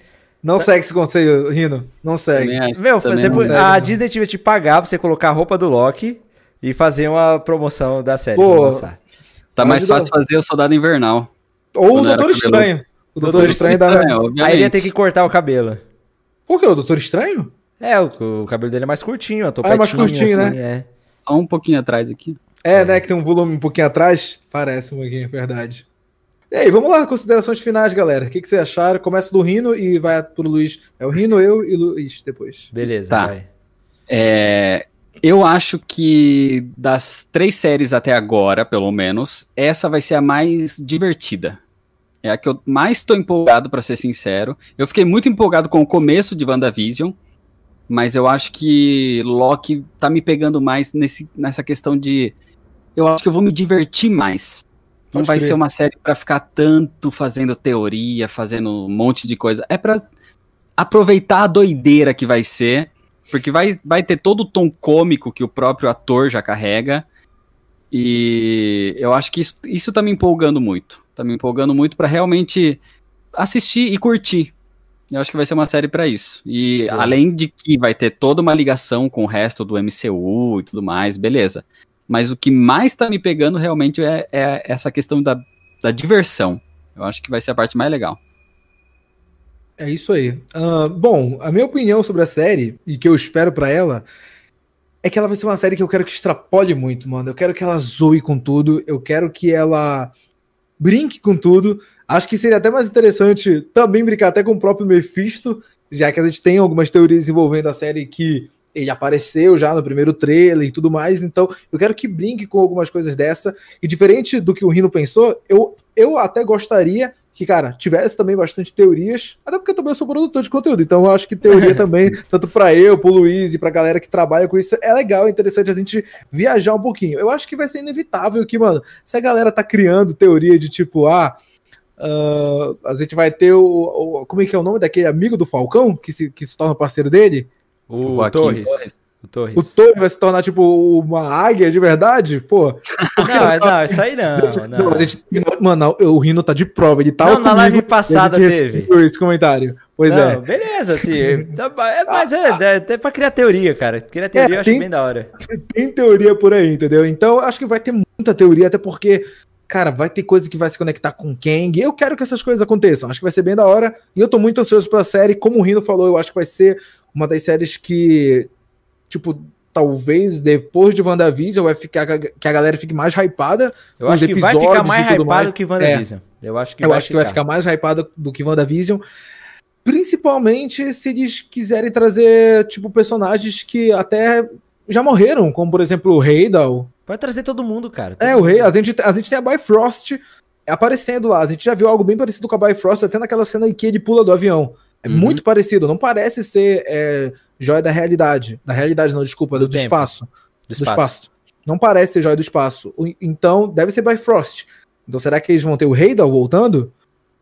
Speaker 2: Não tá... segue esse conselho, Rino. Não segue.
Speaker 1: Acho, Meu, você, a segue, Disney tive te pagar pra você colocar a roupa do Loki e fazer uma promoção da série. Pô,
Speaker 3: tá mais fácil fazer o Soldado Invernal.
Speaker 2: Ou o Doutor Estranho. O Doutor Estranho,
Speaker 1: Estranho dá... Aí ele ia ter que cortar o cabelo.
Speaker 2: Por que? O Doutor Estranho?
Speaker 1: É, o, o cabelo dele é mais curtinho, a
Speaker 2: ah, é mais curtinho, assim, né?
Speaker 3: É. Só um pouquinho atrás aqui.
Speaker 2: É, né? Que tem um volume um pouquinho atrás. Parece um pouquinho, é verdade. E aí, vamos lá, considerações finais, galera. O que, que vocês acharam? Começa do Rino e vai pro Luiz. É o Rino, eu e Luiz depois.
Speaker 1: Beleza,
Speaker 3: tá. vai. É, eu acho que das três séries até agora, pelo menos, essa vai ser a mais divertida. É a que eu mais estou empolgado, para ser sincero. Eu fiquei muito empolgado com o começo de WandaVision, mas eu acho que Loki tá me pegando mais nesse, nessa questão de. Eu acho que eu vou me divertir mais. Não vai crer. ser uma série para ficar tanto fazendo teoria, fazendo um monte de coisa. É para aproveitar a doideira que vai ser, porque vai, vai ter todo o tom cômico que o próprio ator já carrega. E eu acho que isso, isso tá me empolgando muito. Tá me empolgando muito para realmente assistir e curtir. Eu acho que vai ser uma série para isso. E é. além de que vai ter toda uma ligação com o resto do MCU e tudo mais, beleza. Mas o que mais tá me pegando realmente é, é essa questão da, da diversão. Eu acho que vai ser a parte mais legal.
Speaker 2: É isso aí. Uh, bom, a minha opinião sobre a série, e que eu espero para ela, é que ela vai ser uma série que eu quero que extrapole muito, mano. Eu quero que ela zoe com tudo, eu quero que ela brinque com tudo. Acho que seria até mais interessante também brincar até com o próprio Mephisto, já que a gente tem algumas teorias envolvendo a série que ele apareceu já no primeiro trailer e tudo mais, então eu quero que brinque com algumas coisas dessa. E diferente do que o Rino pensou, eu, eu até gostaria que, cara, tivesse também bastante teorias, até porque eu também sou produtor de conteúdo, então eu acho que teoria também, tanto para eu, pro Luiz e pra galera que trabalha com isso, é legal, é interessante a gente viajar um pouquinho. Eu acho que vai ser inevitável que, mano, se a galera tá criando teoria de tipo, ah, Uh, a gente vai ter o, o, Como é que é o nome daquele amigo do Falcão que se, que se torna parceiro dele?
Speaker 1: O, o Torres.
Speaker 2: O Torres. O Torres vai se tornar, tipo, uma águia de verdade? Pô.
Speaker 1: Não, não, isso aí não. não.
Speaker 2: Gente, mano, o Rino tá de prova. Ele
Speaker 1: tava. Não, na live passada teve.
Speaker 2: Esse comentário. Pois não, é.
Speaker 1: Beleza, assim. Tá é, mas é, é até pra criar teoria, cara. Criar teoria é, eu acho tem, bem da hora.
Speaker 2: Tem teoria por aí, entendeu? Então, acho que vai ter muita teoria, até porque cara, vai ter coisa que vai se conectar com Kang. Eu quero que essas coisas aconteçam. Acho que vai ser bem da hora. E eu tô muito ansioso pra série. Como o Rino falou, eu acho que vai ser uma das séries que, tipo, talvez depois de WandaVision vai ficar que a galera fique mais hypada.
Speaker 1: Eu acho que vai ficar mais hypado que WandaVision.
Speaker 2: É. Eu acho que, eu vai, acho ficar. que vai ficar mais hypada do que WandaVision. Principalmente se eles quiserem trazer, tipo, personagens que até já morreram, como por exemplo o Heidel.
Speaker 1: Pode trazer todo mundo, cara.
Speaker 2: Todo
Speaker 1: é,
Speaker 2: o rei, a gente, a gente tem a Bifrost aparecendo lá. A gente já viu algo bem parecido com a Bifrost, até naquela cena em que ele pula do avião. É uhum. muito parecido, não parece ser é, joia da realidade. Da realidade, não, desculpa, do, do espaço. Do espaço. do espaço. Não parece ser joia do espaço. Então, deve ser Bifrost. Então, será que eles vão ter o Heidel voltando?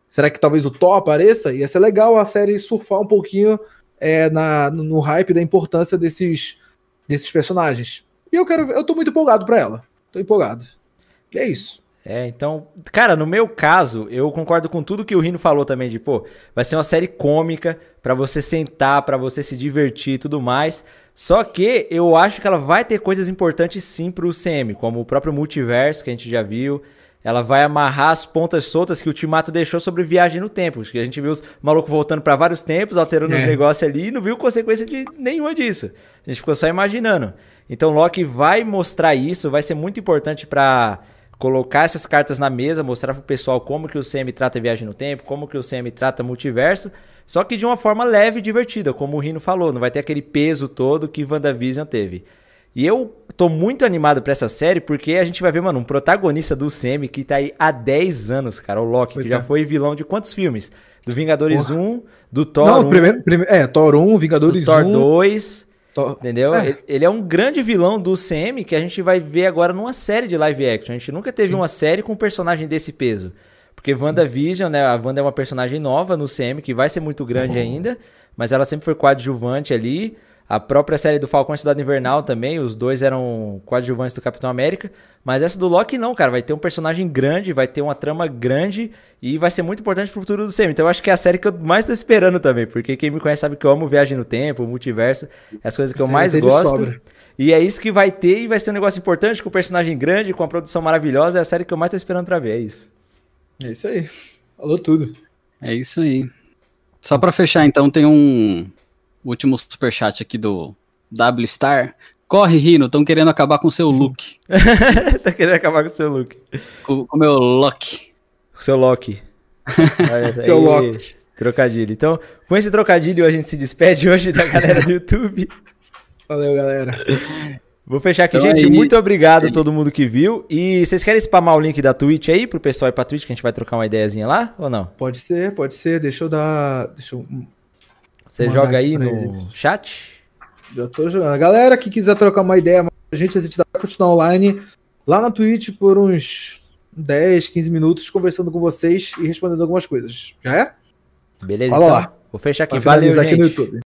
Speaker 2: Será que talvez o Thor apareça? Ia ser legal a série surfar um pouquinho é, na, no hype da importância desses, desses personagens. E eu quero eu tô muito empolgado para ela. Tô empolgado. E é isso.
Speaker 1: É, então, cara, no meu caso, eu concordo com tudo que o Rino falou também de, pô, vai ser uma série cômica para você sentar, para você se divertir e tudo mais. Só que eu acho que ela vai ter coisas importantes sim pro CM, como o próprio multiverso que a gente já viu. Ela vai amarrar as pontas soltas que o Timato deixou sobre viagem no tempo. Que a gente viu os malucos voltando para vários tempos, alterando é. os negócios ali e não viu consequência de nenhuma disso. A gente ficou só imaginando. Então Loki vai mostrar isso, vai ser muito importante para colocar essas cartas na mesa, mostrar pro pessoal como que o CM trata viagem no tempo, como que o CM trata multiverso, só que de uma forma leve e divertida, como o Rino falou, não vai ter aquele peso todo que WandaVision teve. E eu tô muito animado pra essa série porque a gente vai ver, mano, um protagonista do CM que tá aí há 10 anos, cara, o Loki, pois que é. já foi vilão de quantos filmes? Do Vingadores Porra. 1, do Thor
Speaker 2: Não, 1, primeiro, primeiro, é, Thor 1, Vingadores
Speaker 1: do Thor 1, 2, Entendeu? É. Ele é um grande vilão do CM que a gente vai ver agora numa série de live action. A gente nunca teve Sim. uma série com um personagem desse peso. Porque WandaVision, né? A Wanda é uma personagem nova no CM que vai ser muito grande uhum. ainda, mas ela sempre foi coadjuvante ali. A própria série do Falcão e Cidade Invernal também, os dois eram coadjuvantes do Capitão América. Mas essa do Loki não, cara. Vai ter um personagem grande, vai ter uma trama grande e vai ser muito importante pro futuro do CM. Então eu acho que é a série que eu mais tô esperando também. Porque quem me conhece sabe que eu amo viagem no tempo, multiverso, é as coisas que eu mais gosto. E é isso que vai ter e vai ser um negócio importante, com um personagem grande, com uma produção maravilhosa. É a série que eu mais tô esperando pra ver, é isso.
Speaker 2: É isso aí. Falou tudo.
Speaker 3: É isso aí. Só pra fechar, então, tem um último superchat aqui do W Star. Corre, Rino, estão querendo acabar com o seu look.
Speaker 1: tá querendo acabar com o seu look.
Speaker 3: Com o meu look.
Speaker 1: Com o seu lock. seu lock. Trocadilho. Então, com esse trocadilho, a gente se despede hoje da galera do YouTube.
Speaker 2: Valeu, galera.
Speaker 1: Vou fechar aqui, então, gente. Aí... Muito obrigado a todo mundo que viu. E vocês querem spamar o link da Twitch aí pro pessoal ir pra Twitch que a gente vai trocar uma ideiazinha lá ou não?
Speaker 2: Pode ser, pode ser. Deixa eu dar. Deixa eu.
Speaker 1: Você joga aí no eles. chat?
Speaker 2: Já tô jogando. A galera que quiser trocar uma ideia, a gente, a gente vai continuar online lá na Twitch por uns 10, 15 minutos conversando com vocês e respondendo algumas coisas. Já é?
Speaker 1: Beleza, Fala então. lá. Vou fechar aqui. Valeu, gente. aqui no YouTube.